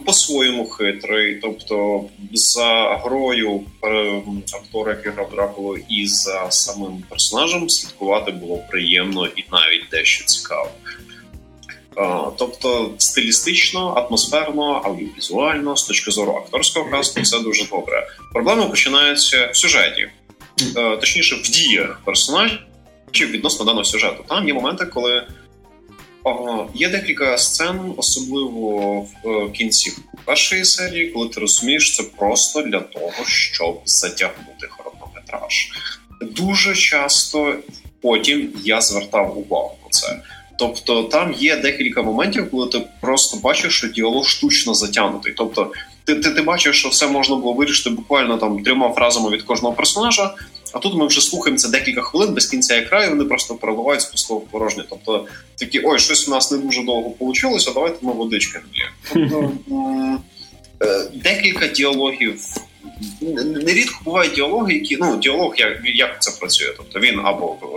по-своєму хитрий. Тобто, за грою е, актора, який грав Дракулу, і за самим персонажем слідкувати було приємно і навіть дещо цікаво. Тобто стилістично, атмосферно, аудіовізуально, з точки зору акторського касту, все дуже добре. Проблеми починаються в сюжеті, е, точніше, в діях персонажів відносно даного сюжету. Там є моменти, коли Є декілька сцен, особливо в е, кінці першої серії, коли ти розумієш, це просто для того, щоб затягнути хронометраж. Дуже часто потім я звертав увагу на це. Тобто там є декілька моментів, коли ти просто бачиш, що діалог штучно затягнутий. Тобто, ти ти, ти бачиш, що все можна було вирішити буквально там трьома фразами від кожного персонажа. А тут ми вже слухаємо це декілька хвилин без кінця і краю, вони просто переливають з пустого порожнє. Тобто такі, ой, щось у нас не дуже довго вийшло, давайте ми водички Тобто е, декілька діалогів. Нерідко бувають діалоги, які ну діалог, як як це працює. Тобто він або е,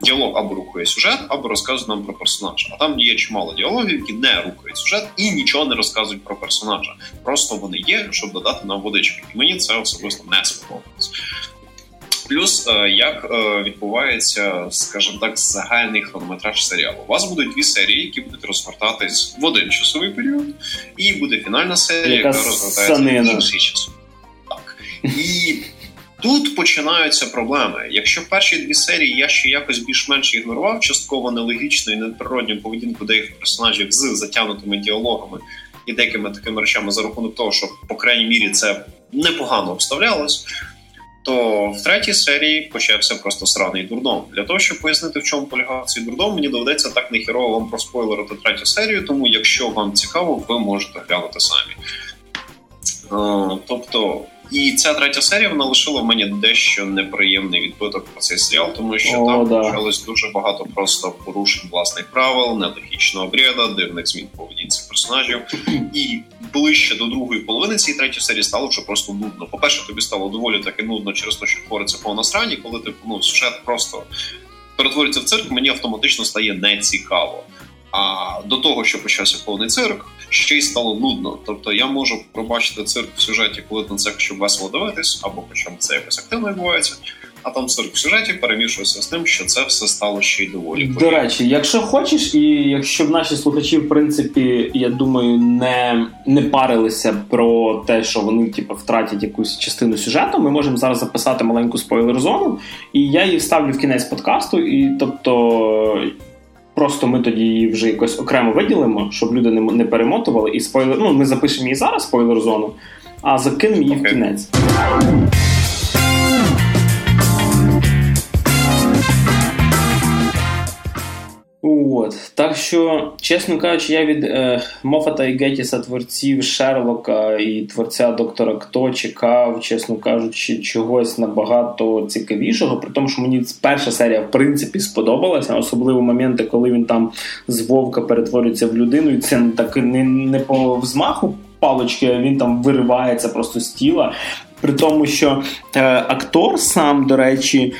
діалог або рухає сюжет, або розказує нам про персонажа. А там є чимало діалогів, які не рухають сюжет і нічого не розказують про персонажа. Просто вони є, щоб додати нам водички. І мені це особисто не сподобалось. Плюс е, як е, відбувається, скажімо так, загальний хронометраж серіалу. У вас будуть дві серії, які будуть розгортатись в один часовий період, і буде фінальна серія, яка, яка розгортається в інший час. Так і тут починаються проблеми. Якщо перші дві серії я ще якось більш-менш ігнорував, частково нелогічно і неприродню поведінку деяких персонажів з затягнутими діалогами і деякими такими речами за рахунок того, що по крайній мірі це непогано обставлялось то в третій серії почався просто сраний дурдом. Для того, щоб пояснити, в чому полягав цей дурдом, мені доведеться так нехерово вам проспойлерити третю серію, тому якщо вам цікаво, ви можете глянути самі. Е, тобто, і ця третя серія вона лишила в мені дещо неприємний відбиток про цей серіал, тому що О, там да. почалось дуже багато просто порушень власних правил, нелогічного бреда, дивних змін поведінці персонажів. І ближче до другої половини цієї третьої серії стало вже просто нудно. По перше, тобі стало доволі таки нудно через те, що твориться повна срані, коли ти ну, сюжет просто перетворюється в цирк, мені автоматично стає нецікаво. А до того, що почався повний цирк, ще й стало нудно. Тобто я можу пробачити цирк в сюжеті, коли на це щоб весело дивитись, або хоча б це якось активно відбувається. А там цирк в сюжеті перемішується з тим, що це все стало ще й доволі. До речі, якщо хочеш, і якщо б наші слухачі, в принципі, я думаю, не не парилися про те, що вони типу, втратять якусь частину сюжету, ми можемо зараз записати маленьку спойлер-зону, і я її вставлю в кінець подкасту, і тобто. Просто ми тоді її вже якось окремо виділимо, щоб люди не не перемотували. І спойлер. Ну, ми запишемо її зараз, спойлер зону, а закинемо її okay. в кінець. От. Так що, чесно кажучи, я від е, Мофата і Геттіса, творців Шерлока і творця доктора Хто чекав, чесно кажучи, чогось набагато цікавішого. При тому, що мені перша серія в принципі сподобалася, особливо моменти, коли він там з вовка перетворюється в людину, і це так не, не по взмаху палочки, а він там виривається просто з тіла. При тому, що е, актор сам, до речі,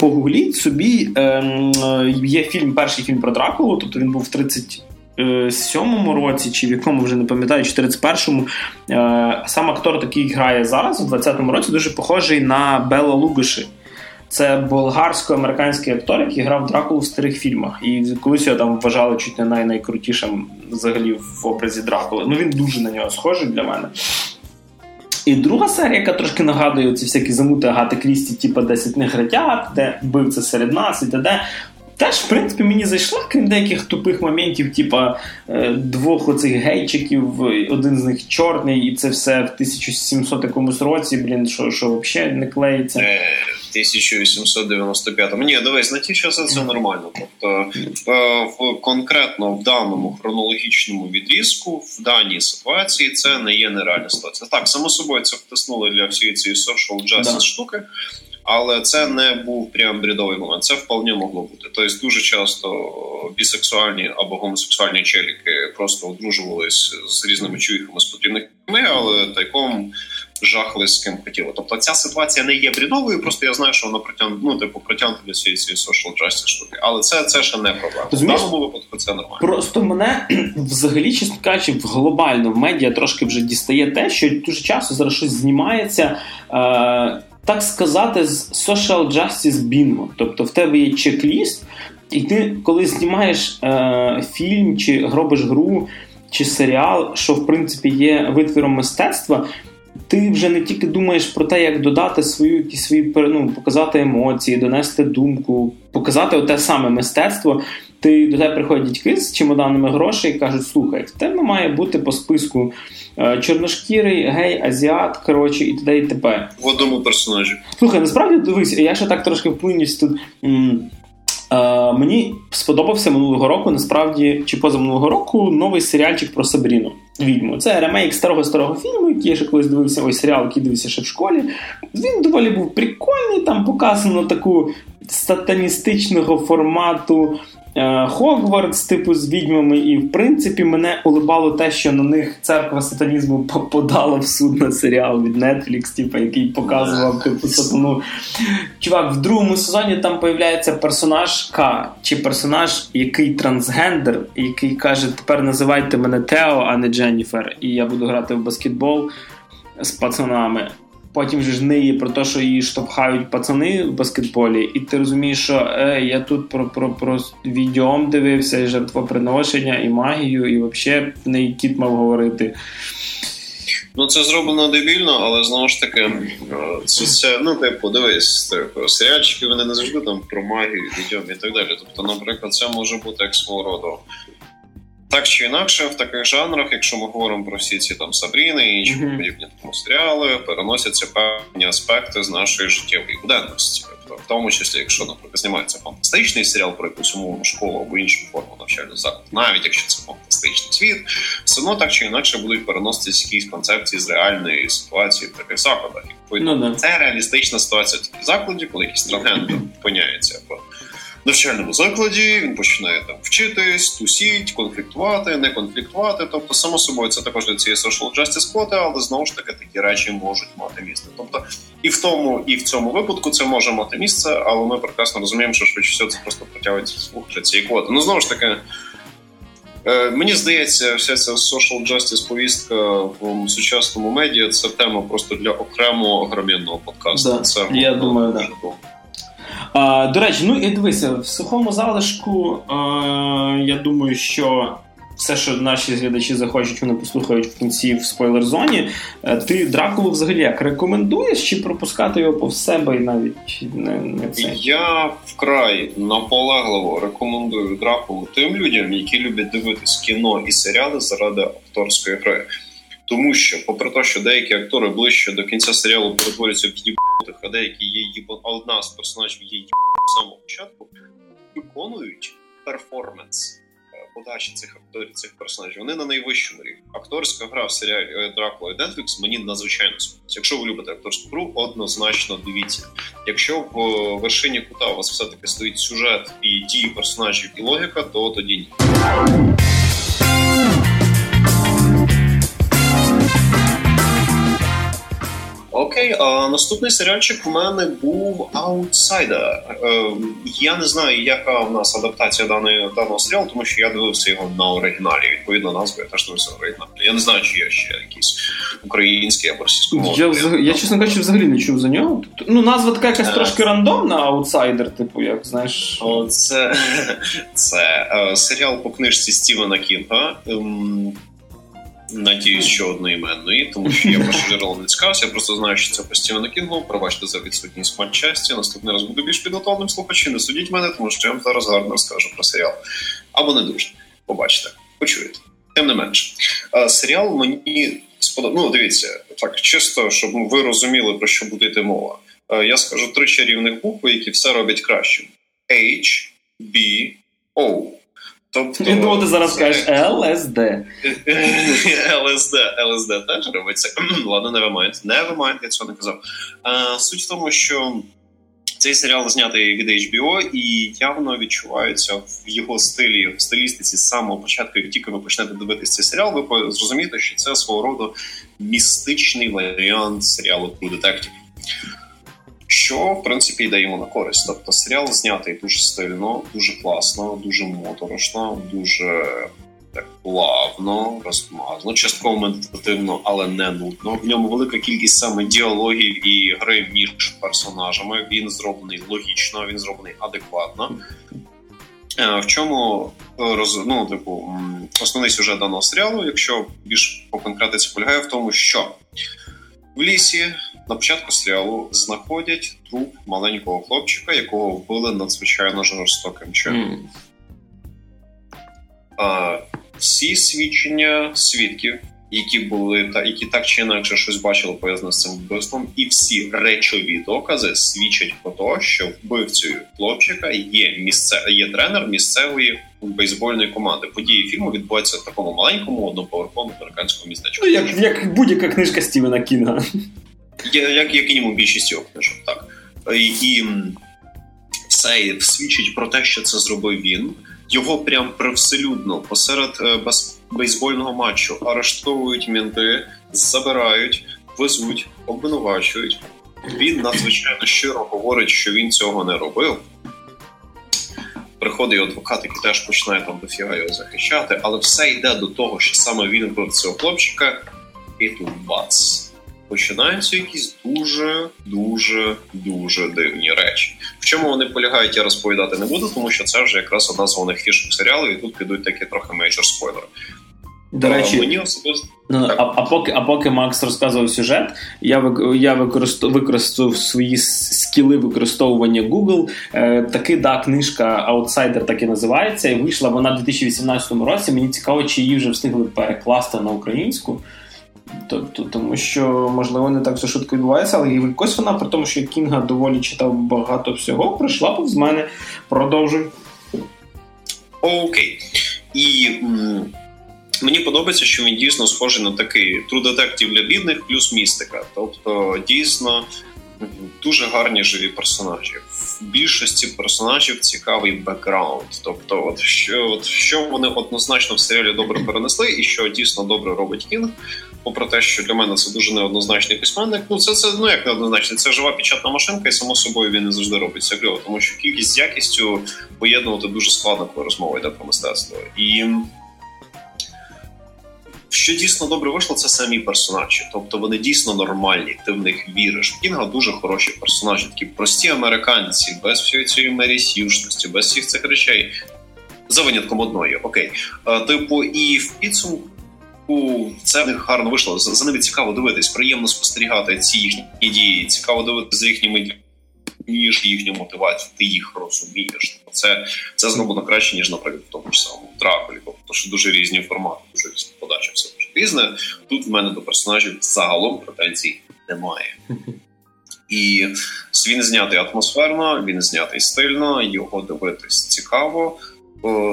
погугліть собі. Ем, е, є фільм, перший фільм про Дракулу, тобто він був в 37-му році, чи в якому вже не пам'ятаю, 41-му. Е, сам актор, такий грає зараз, у 20-му році, дуже похожий на Бела Лугаші. Це болгарсько-американський актор, який грав Дракулу в старих фільмах. І колись його там вважали чуть не най- найкрутішим взагалі в образі Дракули. Ну він дуже на нього схожий для мене. І друга серія, яка трошки нагадує ці всякі замути Агати Крісті, типу 10 негритят, де вбивця серед нас і т.д. Теж, в принципі, мені зайшла, крім деяких тупих моментів, типа е, двох оцих гейчиків, один з них чорний, і це все в 1700 якомусь році, блін, що що взагалі не клеїться. 1895. Ні, дивись, на ті часи це нормально. Тобто, е, в конкретно в даному хронологічному відрізку, в даній ситуації, це не є нереальна ситуація. Так, само собою, це втиснули для всієї цієї social justice да. штуки. Але це не був прям бредовий момент. Це вполне могло бути. Тобто дуже часто бісексуальні або гомосексуальні челіки просто одружувались з різними чуїхами з потрібниками, але тайком жахли з ким хотіло. Тобто ця ситуація не є бредовою, просто я знаю, що вона протягнута, ну, типу, протягнута до цієї social justice штуки. Але це це ще не проблема. В даному випадку це нормально. Просто мене взагалі, чесно кажучи, в глобально в медіа трошки вже дістає те, що дуже часто зараз щось знімається. Е- так сказати, з social justice bingo. Тобто в тебе є чек-ліст, і ти, коли знімаєш е, фільм, чи робиш гру, чи серіал, що в принципі є витвіром мистецтва, ти вже не тільки думаєш про те, як додати свою якісь свої ну, показати емоції, донести думку, показати те саме мистецтво. Ти до тебе приходять дітьки з чемоданами грошей і кажуть: слухай, в тебе має бути по списку е, чорношкірий, гей, азіат, коротше, і т.д. і т.п. В одному персонажі. Слухай, насправді дивись, я ще так трошки вплинюсь тут. М- е, мені сподобався минулого року, насправді, чи позаминулого року новий серіальчик про Сабріну. Відьму. Це ремейк старого старого фільму, який я ще колись дивився, ось серіал, який дивився ще в школі. Він доволі був прикольний, там показано таку сатаністичного формату Хогвартс, типу, з відьмами, і в принципі мене улибало те, що на них церква сатанізму подала в суд на серіал від Netflix, типу, який показував типу сатану. Чувак, в другому сезоні там появляється персонаж К, чи персонаж, який трансгендер, який каже: тепер називайте мене Тео, а не Дженніфер, і я буду грати в баскетбол з пацанами. Потім же ж ниє про те, що її штовхають пацани в баскетболі, і ти розумієш, що е, я тут про про, про відеом дивився, і жертвоприношення, і магію, і взагалі неї кіт мав говорити. Ну, це зроблено дебільно, але знову ж таки, е, це, це ну, типу, дивись, типу, серіальчики вони не завжди там про магію, відео і так далі. Тобто, наприклад, це може бути як свого роду так чи інакше, в таких жанрах, якщо ми говоримо про всі ці там Сабріни і інші mm-hmm. подібні тому серіали, переносяться певні аспекти з нашої життєвої буденності. Тобто, в тому числі, якщо, наприклад, знімається фантастичний серіал про якусь умовну школу або іншу форму навчального закладу, навіть якщо це фантастичний світ, все одно так чи інакше будуть переноситися якісь концепції з реальної ситуації в таких закладах. Відповідно, ну, це реалістична ситуація в таких закладі, коли якісь трансгендер опиняється навчальному закладі, він починає там вчитись, тусіть, конфліктувати, не конфліктувати. Тобто, само собою, це також для цієї social justice квоти, але знову ж таки такі речі можуть мати місце. Тобто і в тому, і в цьому випадку це може мати місце, але ми прекрасно розуміємо, що швидше всього це просто протягують слух для цієї квоти. Ну знову ж таки. Е, мені здається, вся ця social justice повістка в сучасному медіа це тема просто для окремого огромного подкасту. Да, це я думаю, да. До речі, ну і дивися, в сухому залишку я думаю, що все, що наші глядачі захочуть, вони послухають в кінці в спойлер-зоні. Е, ти Дракулу взагалі як рекомендуєш чи пропускати його повз себе і навіть не, не це? Я вкрай наполегливо рекомендую Дракулу тим людям, які люблять дивитись кіно і серіали заради акторської гри. Тому що, попри те, що деякі актори ближче до кінця серіалу перетворюються в а деякі є їбан, а одна з персонажів є їб з самого початку, виконують перформанс е, подачі цих акторів, цих персонажів. Вони на найвищому рівні. Акторська гра в серіалі е, Дракула і Netflix мені надзвичайно сподобається. Якщо ви любите акторську гру, однозначно дивіться. Якщо в е, вершині кута у вас все таки стоїть сюжет і дії персонажів і логіка, то тоді ні. Окей, а наступний серіальчик у мене був Аутсайдер. Е, я не знаю, яка в нас адаптація даної даного серіалу, тому що я дивився його на оригіналі. Відповідно, назву я теж дивився на оригіналі. Я не знаю, чи є ще якісь українські або російськомовні. Я, я, чесно кажучи, взагалі не чув за нього. Тобто, ну, назва така якась е, трошки рандомна, аутсайдер, типу, як знаєш. О, це це е, серіал по книжці Стівена Кінга. Надіюсь, що одноіменної, тому що я про джерело не цікавився. Я просто знаю, що це постійно на. Пробачте за відсутність матчасті. Наступний раз буду більш підготовленим слухачі. Не судіть мене, тому що я вам зараз гарно розкажу про серіал. Або не дуже. Побачите, почуєте. Тим не менше, серіал мені сподобався. Ну, дивіться, так чисто, щоб ви розуміли, про що буде йти мова. Я скажу три чарівних букви, які все роблять краще: H, B, O. Тобто, Я думав, ти зараз скажеш ЛСД. ЛСД ЛСД теж робиться. Ладно, never mind. Never mind, я цього не казав. А, Суть в тому, що Цей серіал знятий від HBO і явно відчувається в його стилі, в стилістиці з самого початку, як тільки ви почнете дивитися цей серіал, ви зрозумієте, що це свого роду містичний варіант серіалу True Detective. Що в принципі йде йому на користь. Тобто серіал знятий дуже стильно, дуже класно, дуже моторошно, дуже так плавно, розмазно, частково медитативно, але не нудно. В ньому велика кількість саме діалогів і гри між персонажами. Він зроблений логічно, він зроблений адекватно. Е, в чому роз, ну, типу, основний сюжет даного серіалу, якщо більш по конкретиці полягає в тому, що в лісі на початку серіалу знаходять труп маленького хлопчика, якого вбили надзвичайно жорстоким чином. Mm. Всі свідчення свідків, які були та які так чи інакше щось бачили пов'язане з цим вбивством, і всі речові докази свідчать про те, що вбивцею хлопчика є місце, є тренер місцевої бейсбольної команди. Події фільму відбуваються в такому маленькому одноповерховому американському містечку. Ну, як як будь-яка книжка Стівена Кінга. Як як мінімум більшість його книжок, так і, все свідчить про те, що це зробив він. Його прям привселюдно посеред е, бейсбольного матчу арештовують мінти, забирають, везуть, обвинувачують. Він надзвичайно щиро говорить, що він цього не робив. Приходить адвокат, який теж починає там дофіга його захищати, але все йде до того, що саме він вбив цього хлопчика, і тут бац починаються якісь дуже дуже дуже дивні речі. В чому вони полягають, я розповідати не буду, тому що це вже якраз одна з головних фішок серіалу, і тут підуть такі трохи мейджор спойлери. До речі, мені особисто ну, а, а поки а поки Макс розказував сюжет, я я використов, використав свої скіли використовування Google. Е, таки да, книжка Аутсайдер так і називається, і вийшла вона в 2018 році. Мені цікаво, чи її вже встигли перекласти на українську. Тобто, тому що, можливо, не так все швидко відбувається, але якось вона, при тому, що Кінга доволі читав багато всього, прийшла повз мене. Продовжуй. Окей. І м- мені подобається, що він дійсно схожий на True Detective для бідних плюс містика. Тобто, дійсно. Дуже гарні живі персонажі. В більшості персонажів цікавий бекграунд. Тобто, от що от що вони однозначно в серіалі добре перенесли, і що дійсно добре робить Кінг, попри те, що для мене це дуже неоднозначний письменник. Ну це це ну як неоднозначний, це жива печатна машинка, і само собою він не завжди робить це кльово, тому що кількість з якістю поєднувати дуже складно, коли розмова йде про мистецтво. І що дійсно добре вийшло, це самі персонажі. Тобто вони дійсно нормальні, ти в них віриш. Кінга дуже хороші персонажі, такі прості американці, без всієї цієї мерісюшності, без всіх цих речей. За винятком одної, окей. Типу, і в підсумку це в них гарно вийшло. За ними цікаво дивитись, приємно спостерігати ці їхні дії. Цікаво дивитися за їхніми ніж їхню мотивацію. Ти їх розумієш. Це це зроблено краще ніж, наприклад, в тому ж самому Дракулі. Тобто, що дуже різні формати, дуже різна подача, все дуже різне. Тут в мене до персонажів загалом претензій немає. І він знятий атмосферно, він знятий стильно, його дивитись цікаво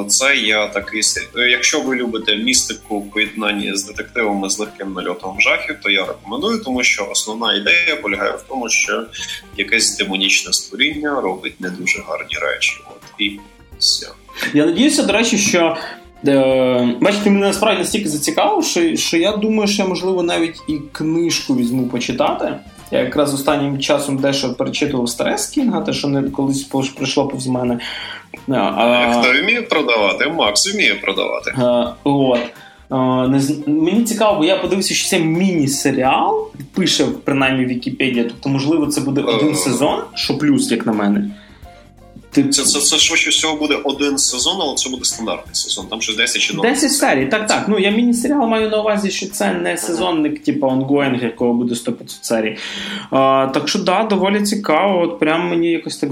це я такий Якщо ви любите містику в поєднанні з детективами з легким нальотом жахів, то я рекомендую, тому що основна ідея полягає в тому, що якесь демонічне створіння робить не дуже гарні речі. От і все. Я надіюся, до речі, що. Е, бачите, мене насправді настільки зацікавив, що, що я думаю, що я можливо навіть і книжку візьму почитати. Я якраз останнім часом дещо перечитував старе з Кінга, те, що не колись прийшло повз мене. А, Хто вміє продавати? Макс вміє продавати. А, от. А, не, Мені цікаво, бо я подивився, що це міні-серіал, пише принаймні Вікіпедія, тобто, можливо, це буде один е. сезон, що плюс, як на мене. Ти... Це це, це швидше всього буде один сезон, але це буде стандартний сезон. Там щось 10 чи 12 10 серій. Так, так. Ну я міні-серіал маю на увазі, що це не сезонник, типу онгоїнг, якого буде 100-500 серій. А, Так що да, доволі цікаво. От прям мені якось так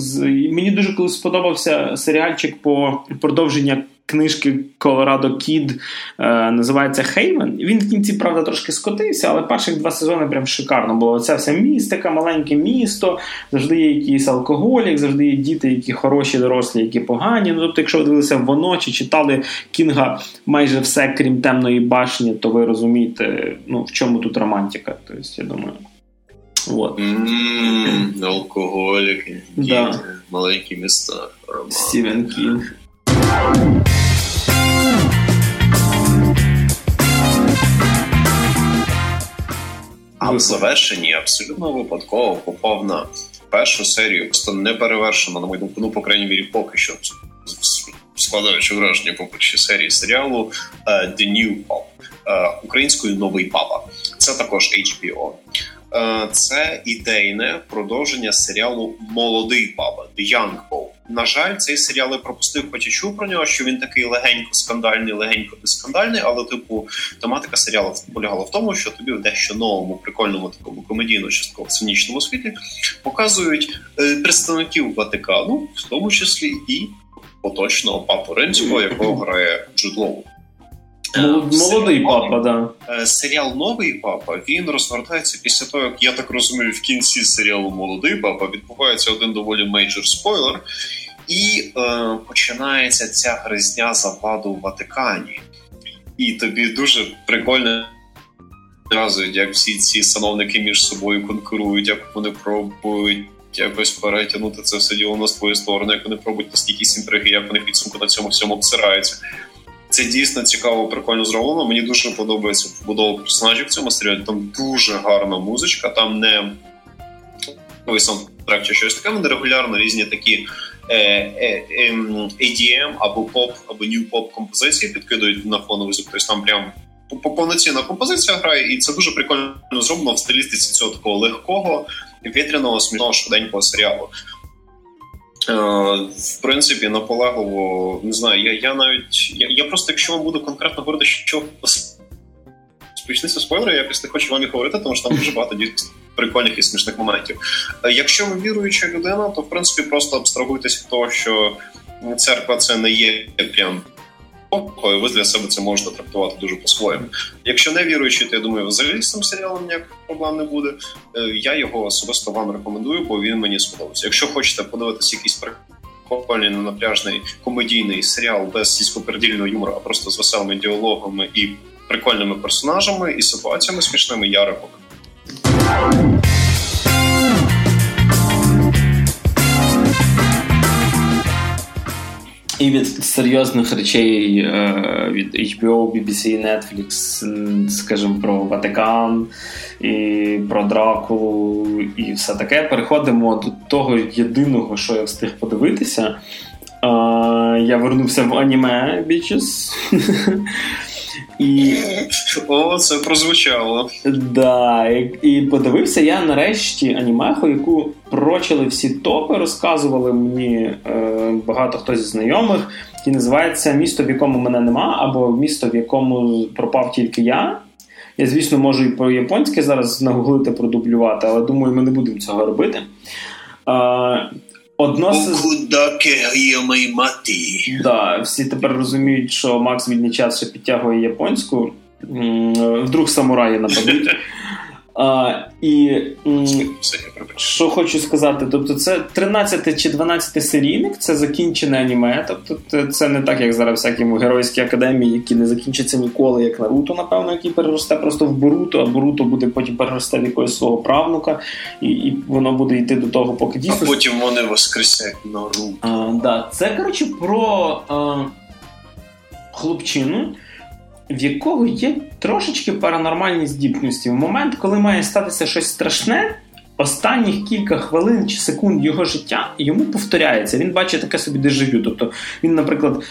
мені дуже коли сподобався серіальчик по продовження книжки Colorado Kid е, називається Хейвен. Він в кінці, правда, трошки скотився, але перших два сезони прям шикарно було. Оця вся містика, маленьке місто, завжди є якийсь алкоголік, завжди є діти, які хороші, дорослі, які погані. Ну, Тобто, якщо ви дивилися воно чи читали Кінга майже все, крім темної башні, то ви розумієте, ну, в чому тут романтика. Тобто, я думаю. Вот. Mm, алкоголики, да. маленькі міста. Роман. Стівен Кінг. А в завершенні абсолютно випадково попав на першу серію, просто не перевершено, на мою думку, ну, по крайній мірі, поки що складаючи враження по першій серії серіалу uh, The New Pop, uh, українською новий папа. Це також HBO. Uh, це ідейне продовження серіалу Молодий папа Young Pope. На жаль, цей серіал я пропустив, хоч і чув про нього, що він такий легенько скандальний, легенько безскандальний, але типу тематика серіалу полягала в тому, що тобі в дещо новому, прикольному такому комедійно частково цинічному світі показують е, представників Ватикану, в тому числі і поточного папу римського, якого грає Джуд. Молодий папа, да. Серіал Новий папа він розгортається після того, як я так розумію, в кінці серіалу Молодий папа відбувається один доволі мейджор спойлер, і е, починається ця гризня за владу в Ватикані. І тобі дуже прикольно показують, як всі ці сановники між собою конкурують, як вони пробують. Якось перетягнути це все діло на свою сторону, як вони пробують настільки інтриги, як вони підсумку на цьому всьому обсираються. Це дійсно цікаво, прикольно зроблено. Мені дуже подобається вбудова персонажів в цьому серіалі. Там дуже гарна музичка, там не саундтрек чи щось таке, вони регулярно різні такі е, е, е, ADM або поп, або new поп композиції підкидують на фоновий звук. Тобто там прям повноцінна композиція грає, і це дуже прикольно зроблено в стилістиці цього такого легкого, вітряного, смішного, швиденького серіалу. В принципі, наполегливо не знаю. Я я навіть я, я просто, якщо вам буду конкретно говорити, що спочнеться спойлери, я не хочу вам їх говорити, тому що там дуже багато дійсно прикольних і смішних моментів. Якщо ви віруюча людина, то в принципі просто абстрагуйтесь від того, що церква це не є прям ви для себе це можете трактувати дуже по-своєму. Якщо не віруючи, то я думаю, взагалі з цим серіалом ніяких проблем не буде. Я його особисто вам рекомендую, бо він мені сподобався. Якщо хочете подивитися якийсь прикольний напряжний комедійний серіал без сільськопердільного юмору, а просто з веселими діалогами і прикольними персонажами і ситуаціями смішними, я рекомендую. І від серйозних речей е, від HBO, BBC, Netflix, скажімо, про Ватикан і про Дракулу і все таке. Переходимо до того єдиного, що я встиг подивитися. Е, я вернувся в аніме Bitches. І... О, це прозвучало. Да, і, і подивився я нарешті анімеху, яку прочили всі топи, розказували мені е, багато хто зі знайомих, який називається Місто, в якому мене нема, або місто, в якому пропав тільки я. Я, звісно, можу і по японськи зараз нагуглити, продублювати, але думаю, ми не будемо цього робити. Е, Одно з... маті. Да, всі тепер розуміють, що Макс вільний час ще підтягує японську. Вдруг самураї нападуть. А, І що хочу сказати, тобто це 13 чи 12 серійник, це закінчене аніме. Тобто це не так, як зараз всякі геройські академії, які не закінчаться ніколи, як Наруто, напевно, який переросте просто в Боруто, а Боруто буде потім переросте в якогось свого правнука, і і воно буде йти до того, поки дійсно. А потім вони воскресять Наруто. А, да. Це коротше про а, хлопчину в якого є трошечки паранормальні здібності. В момент, коли має статися щось страшне, останніх кілька хвилин чи секунд його життя йому повторяється. Він бачить таке собі дежавю. Тобто він, наприклад,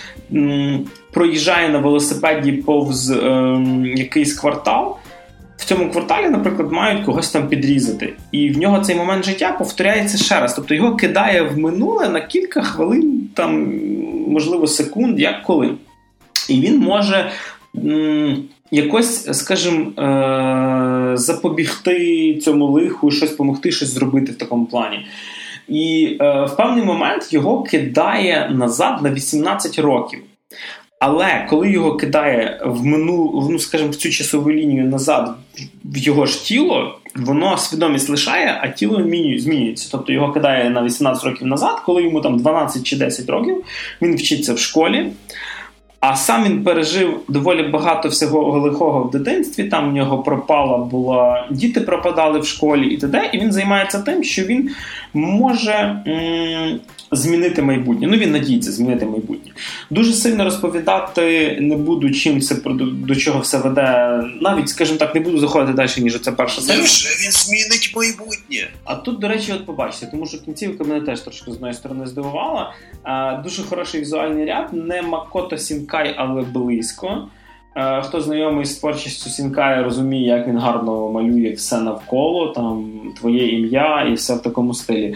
проїжджає на велосипеді повз ем, якийсь квартал. В цьому кварталі, наприклад, мають когось там підрізати, і в нього цей момент життя повторяється ще раз. Тобто його кидає в минуле на кілька хвилин, там, можливо, секунд, як коли. І він може якось, скажімо, е, запобігти цьому лиху, щось допомогти, щось зробити в такому плані. І е, в певний момент його кидає назад на 18 років. Але коли його кидає в мину, ну, скажімо, в цю часову лінію назад в його ж тіло, воно свідомість лишає, а тіло змінюється. Тобто його кидає на 18 років назад, коли йому там 12 чи 10 років, він вчиться в школі. А сам він пережив доволі багато всього лихого в дитинстві. Там у нього пропала була діти пропадали в школі і т.д. І він займається тим, що він може м- змінити майбутнє. Ну він надіється змінити майбутнє. Дуже сильно розповідати не буду, чим це до чого все веде. Навіть, скажімо так, не буду заходити далі, ніж це перша серія. Він змінить майбутнє? А тут, до речі, от побачите, тому що кінцівка мене теж трошки з одної сторони здивувала. А, Дуже хороший візуальний ряд, не Макото Сінкай, але близько. Хто знайомий з творчістю Сінкая, розуміє, як він гарно малює все навколо, там твоє ім'я і все в такому стилі.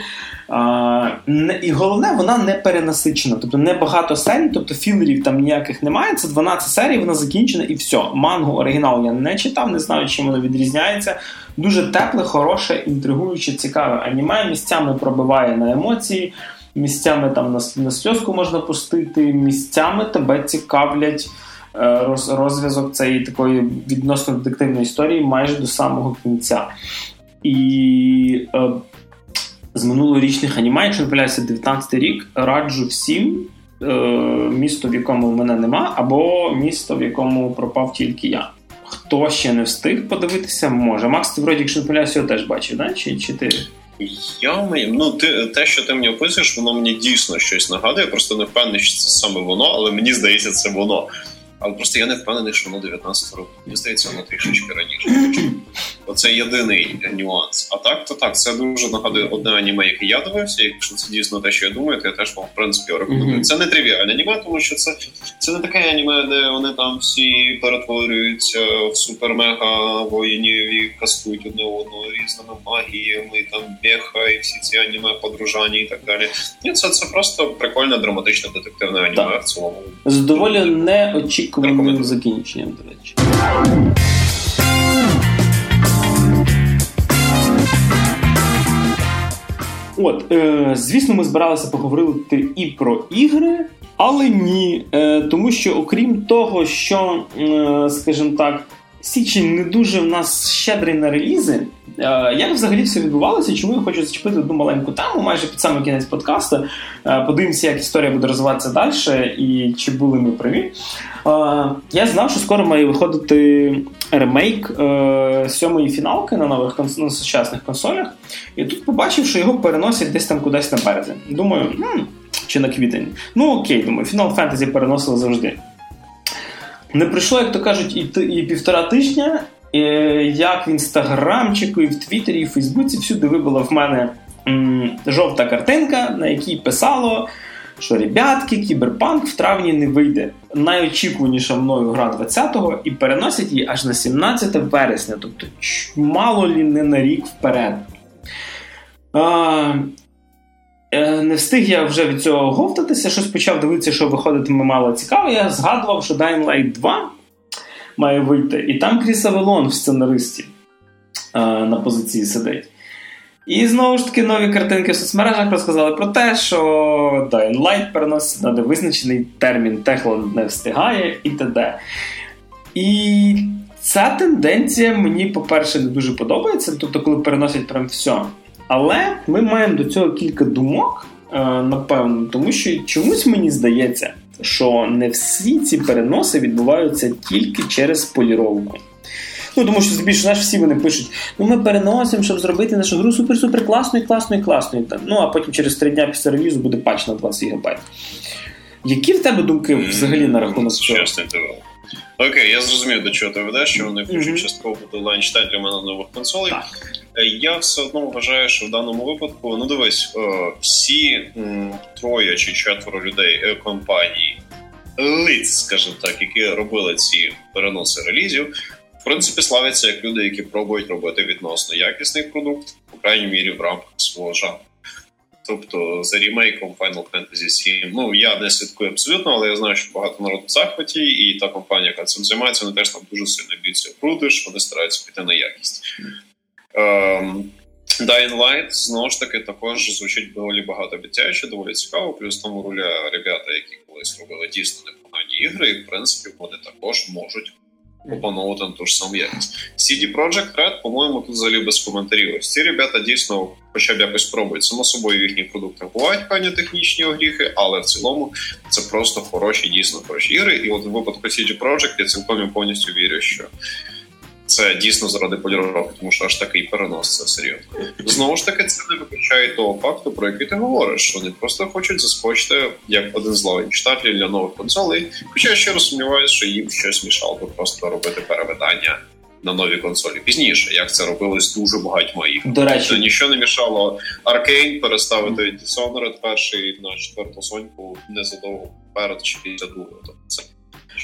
А, не, І головне, вона не перенасичена, тобто не багато серій, тобто філерів там ніяких немає. Це 12 серій, вона закінчена і все. Мангу оригінал я не читав, не знаю, чим воно відрізняється. Дуже тепле, хороше, інтригуюче, цікаве аніме. Місцями пробиває на емоції, місцями там на, на сльозку можна пустити, місцями тебе цікавлять. Е, розв'язок цієї такої відносно детективної історії майже до самого кінця. І е, з минулорічних анімей, якщо не помиляюся, 19 рік, раджу всім е, місто, в якому мене нема, або місто, в якому пропав тільки я. Хто ще не встиг подивитися, може. Макс, ти вроді, якщо не його теж бачив, да? чи, чи ти? Я ну ти те, що ти мені описуєш, воно мені дійсно щось нагадує. Просто не впевнений, що це саме воно, але мені здається, це воно. Але просто я не впевнений, що воно 19 років. Мені здається, воно трішечки раніше. Оце єдиний нюанс. А так, то так, це дуже нагадує одне аніме, яке я дивився. Якщо це дійсно те, що я думаю, то я теж вам в принципі рекомендую. Mm-hmm. Це не тривіальне аніме, тому що це це не таке аніме, де вони там всі перетворюються в супер-мега воїнів і кастують одне одного різними магіями, там беха і всі ці аніме подружання і так далі. Ні, це це просто прикольне драматичне детективне аніме так. в цілому. З доволі неочікуваним закінченням, до речі. От, е, звісно, ми збиралися поговорити і про ігри, але ні. Е, Тому що, окрім того, що, е, скажімо так, Січень не дуже в нас щедрий на релізи. Е, як взагалі все відбувалося? Чому я хочу зачепити одну маленьку тему майже під самий кінець подкасту? Е, подивимося, як історія буде розвиватися далі, і чи були ми праві. Е, я знав, що скоро має виходити ремейк сьомої фіналки на нових на сучасних консолях. І тут побачив, що його переносять десь там кудись на березень. Думаю, м- чи на квітень. Ну окей, думаю, Final Fantasy переносили завжди. Не пройшло, як то кажуть, і і півтора тижня, і, як в інстаграмчику, і в Твіттері, і в Фейсбуці всюди вибила в мене м, жовта картинка, на якій писало, що рєбятки, кіберпанк в травні не вийде. Найочікуваніша мною гра 20-го, і переносять її аж на 17 вересня, тобто мало не на рік вперед. А, не встиг я вже від цього оговтатися, щось почав дивитися, що виходитиме мало цікаво. Я згадував, що Dying Light 2 має вийти, і там Кріс Авеллон в сценаристі е, на позиції сидить. І знову ж таки нові картинки в соцмережах розказали про те, що Dying Light переносить на визначений термін, Техланд не встигає і т.д. І ця тенденція мені, по-перше, не дуже подобається. Тобто, коли переносять прям все. Але ми маємо до цього кілька думок, е, напевно, тому що чомусь мені здається, що не всі ці переноси відбуваються тільки через поліровку. Ну, тому що здебільшого знаєш, всі вони пишуть: ну ми переносимо, щоб зробити нашу гру супер-супер класною, класною, класною. Ну, а потім через три дня після релізу буде патч на 20 ГБ. Які в тебе думки взагалі на рахунок цього? Окей, я зрозумів, до чого ти ведеш, що вони хочуть mm-hmm. частково бути ланчтайтрами на нових консолей. Так. Е, я все одно вважаю, що в даному випадку, ну дивись, е, всі троє чи четверо людей е, компанії, лиць, скажімо так, які робили ці переноси релізів, в принципі, славяться як люди, які пробують робити відносно якісний продукт, по крайній мірі в рамках свого жанру. Тобто за ремейком Final Fantasy 7, ну я не слідкую абсолютно, але я знаю, що багато народу в захваті, і та компанія, яка цим займається, вони теж там дуже сильно б'ються в вони стараються піти на якість. Um, Dying Light, знову ж таки, також звучить доволі багато обіцяюче, доволі цікаво. Плюс тому руля ребята, які колись робили дійсно непогані ігри, і в принципі вони також можуть опановувати на ту ж саму якість. CD Projekt Red, по-моєму, тут взагалі без коментарів. Ось ці ребята дійсно хоча б якось пробують. Само собою в їхніх продуктах бувають певні технічні огріхи, але в цілому це просто хороші, дійсно хороші ігри. І от в випадку CD Projekt я цілком повністю вірю, що це дійсно заради поліровки, тому що аж такий перенос це серйозно. Знову ж таки, це не виключає того факту, про який ти говориш. що Вони просто хочуть заскочити як один з читателів для нових консолей. Хоча я ще сумніваюся, що їм щось мішало би просто робити перевидання. На нові консолі пізніше, як це робилось дуже багатьма їх. До речі, тобто нічого не мішало Аркейн переставити Dishonored перший на четверту соньку незадовго перед чи після другого. Тобто це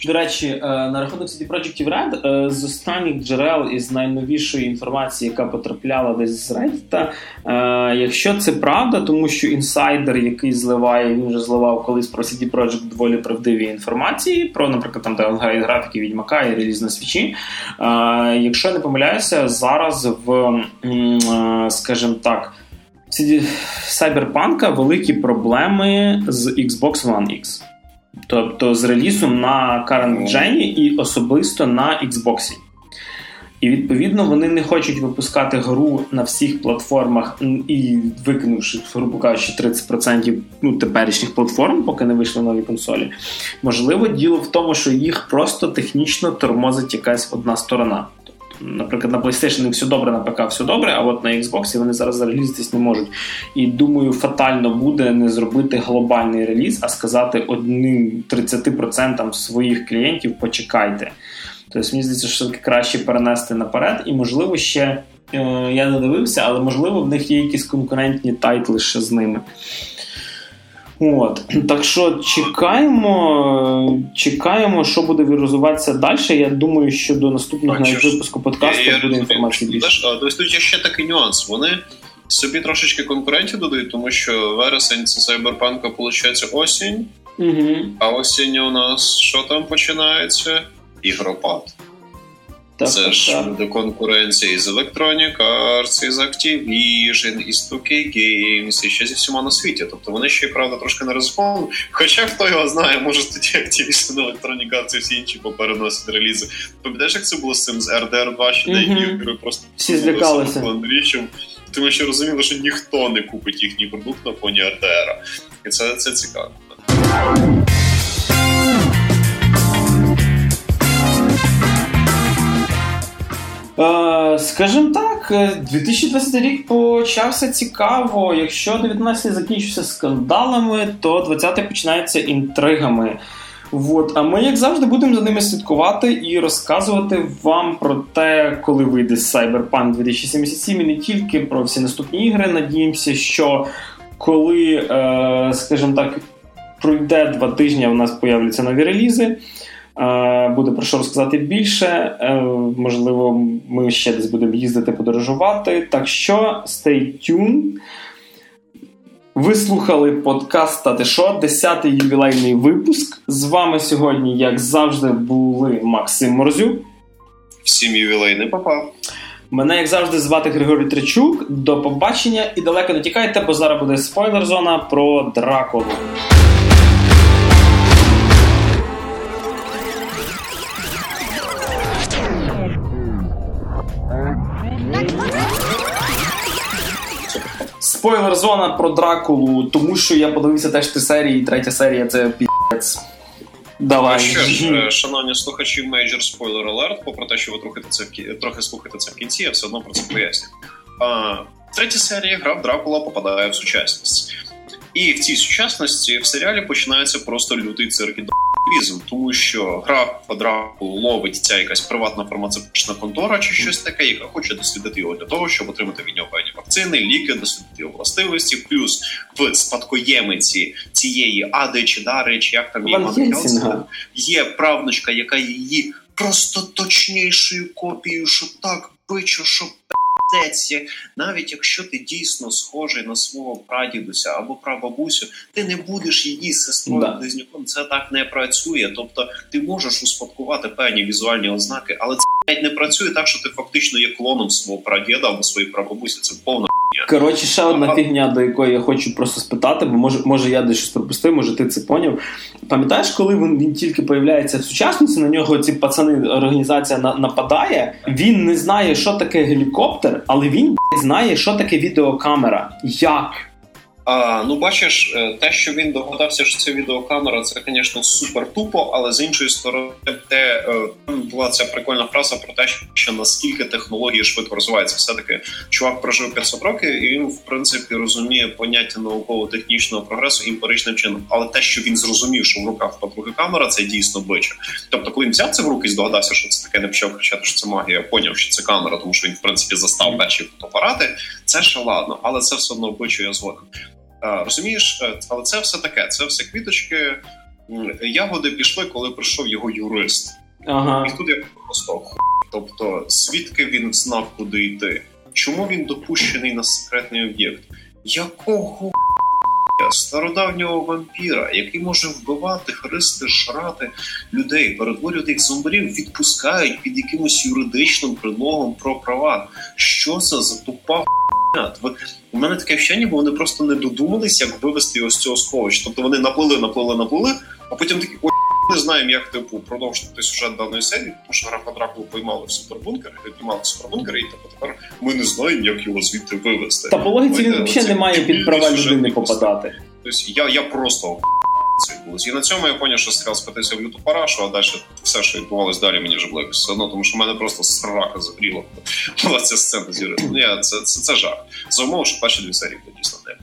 до речі, е, на рахунок CD Projekt Red, е, з останніх джерел із найновішої інформації, яка потрапляла десь з Reddit, е, якщо це правда, тому що інсайдер, який зливає, він вже зливав колись про CD Projekt доволі правдиві інформації, про, наприклад, там де графіки Відьмака і реліз на свічі. Якщо не помиляюся, зараз в, скажімо так, Cyberpunk великі проблеми з Xbox One X. Тобто з релізом на current gen і особисто на Xbox. І відповідно вони не хочуть випускати гру на всіх платформах і викинувши, грубо кажучи, 30% ну, теперішніх платформ, поки не вийшли нові консолі. Можливо, діло в тому, що їх просто технічно тормозить якась одна сторона. Наприклад, на PlayStation все добре, на ПК все добре, а от на Xbox вони зараз зарелізитись не можуть. І думаю, фатально буде не зробити глобальний реліз, а сказати одним 30% своїх клієнтів почекайте. Тобто, мені здається, що все-таки краще перенести наперед, і, можливо, ще е, я не дивився, але можливо в них є якісь конкурентні тайтли ще з ними. От. Так що чекаємо, чекаємо, що буде розвиватися далі. Я думаю, що до наступного навіть випуску подкасту я, буде інформація більше. Тобто тут є ще такий нюанс. Вони собі трошечки конкурентів додають, тому що вересень це Сайберпанка, виходить, осінь. Угу. А осінь у нас що там починається? Ігропад. Так, Це так, ж так. до конкуренції з Electronic Arts, із Activision, із 2K Games, і ще зі всіма на світі. Тобто вони ще правда трошки не ризиковані. Хоча хто його знає, може тоді Activision, Electronic Arts і всі інші попереносять релізи. Пам'ятаєш, як це було з цим з RDR 2, що деякі ігри просто всі злякалися. Тому що розуміли, що ніхто не купить їхній продукт на фоні RDR. І це, це цікаво. Скажімо так, 2020 е, рік почався цікаво. Якщо 19 закінчився скандалами, то 20 починається інтригами. От. А ми, як завжди, будемо за ними слідкувати і розказувати вам про те, коли вийде Cyberpunk 2077 і не тільки про всі наступні ігри. Надіємося, що коли, е, скажімо так, пройде два тижні, у нас появляться нові релізи. Е, буде про що розказати більше. Е, можливо, ми ще десь будемо їздити, подорожувати. Так що stay tuned. Ви слухали подкаст «Та що?» 10-й ювілейний випуск. З вами сьогодні, як завжди, були Максим Морзюк. Всім ювілейний папа. Мене, як завжди, звати Григорій Тричук. До побачення і далеко не тікайте, бо зараз буде спойлер зона про Дракулу. Спойлер зона про Дракулу, тому що я подивився теж три серії, і третя серія це піц. Давай. Ще що ж, е, шановні слухачі, мейджор спойлер алерт, попри те, що ви трохи це в трохи слухаєте це в кінці, я все одно про це поясню. А, Третя серія гра в Дракула попадає в сучасність. І в цій сучасності в серіалі починається просто лютий цирк і візм, тому що гра квадрату ловить ця якась приватна фармацевтична контора чи щось таке, яка хоче дослідити його для того, щоб отримати від нього певні вакцини, ліки, дослідити його властивості, плюс в спадкоємиці цієї ади чи дари, чи як там її є правнучка, яка її просто точнішою копією, щоб так бичо, щоб навіть якщо ти дійсно схожий на свого прадідуся або прабабусю, ти не будеш її сестрою да. близнюком. Це так не працює. Тобто ти можеш успадкувати певні візуальні ознаки, але це не працює так, що ти фактично є клоном свого прадіда або своєї прабабусі. Це повна Коротше, ще одна фігня, до якої я хочу просто спитати, бо може, може я десь щось пропустив, може ти це поняв. Пам'ятаєш, коли він він тільки появляється в сучасниці, на нього ці пацани організація на, нападає. Він не знає, що таке гелікоптер, але він знає, що таке відеокамера. Як? А, Ну, бачиш, е, те, що він догадався, що це відеокамера, це, звісно, супер тупо, але з іншої сторони, те е, була ця прикольна фраза про те, що наскільки технології швидко розвиваються. Все таки чувак прожив 500 років, і він, в принципі, розуміє поняття науково-технічного прогресу імперичним чином. Але те, що він зрозумів, що в руках подруги камера, це дійсно биче. Тобто, коли він взяв це в руки і здогадався, що це таке, не почав кричати, що це магія, поняв, що це камера, тому що він в принципі застав перші фотоапарати. Це ще ладно, але це все одно биче я згоден. Розумієш, е, але це все таке. Це все квіточки. Ягоди пішли, коли прийшов його юрист. Ага. І тут я просто тобто, звідки він знав, куди йти? Чому він допущений на секретний об'єкт? Якого стародавнього вампіра, який може вбивати, христи, шрати людей, перетворювати їх зомбарів, відпускають під якимось юридичним предлогом про права? Що це за тупа? У мене таке вчення, бо вони просто не додумались, як вивести його з цього сховища. Тобто вони наплили, наплили, наплили, а потім такі не знаємо, як типу продовжити сюжет даної серії, тому що графа Дракулу поймали в супербункер, піймали в супербункер, і типу тепер ми не знаємо, як його звідти вивести. Та по логіці він взагалі не має під права людини попадати. Тобто я я просто. І на цьому я поняв, що серіал спитався в люту парашу, а далі все, що відбувалось далі, мені вже було якось все одно, тому що в мене просто срака загріла. Була ця сцена зірила. Ну, я, це, це, це жах. За умови, що перші дві серії були дійсно не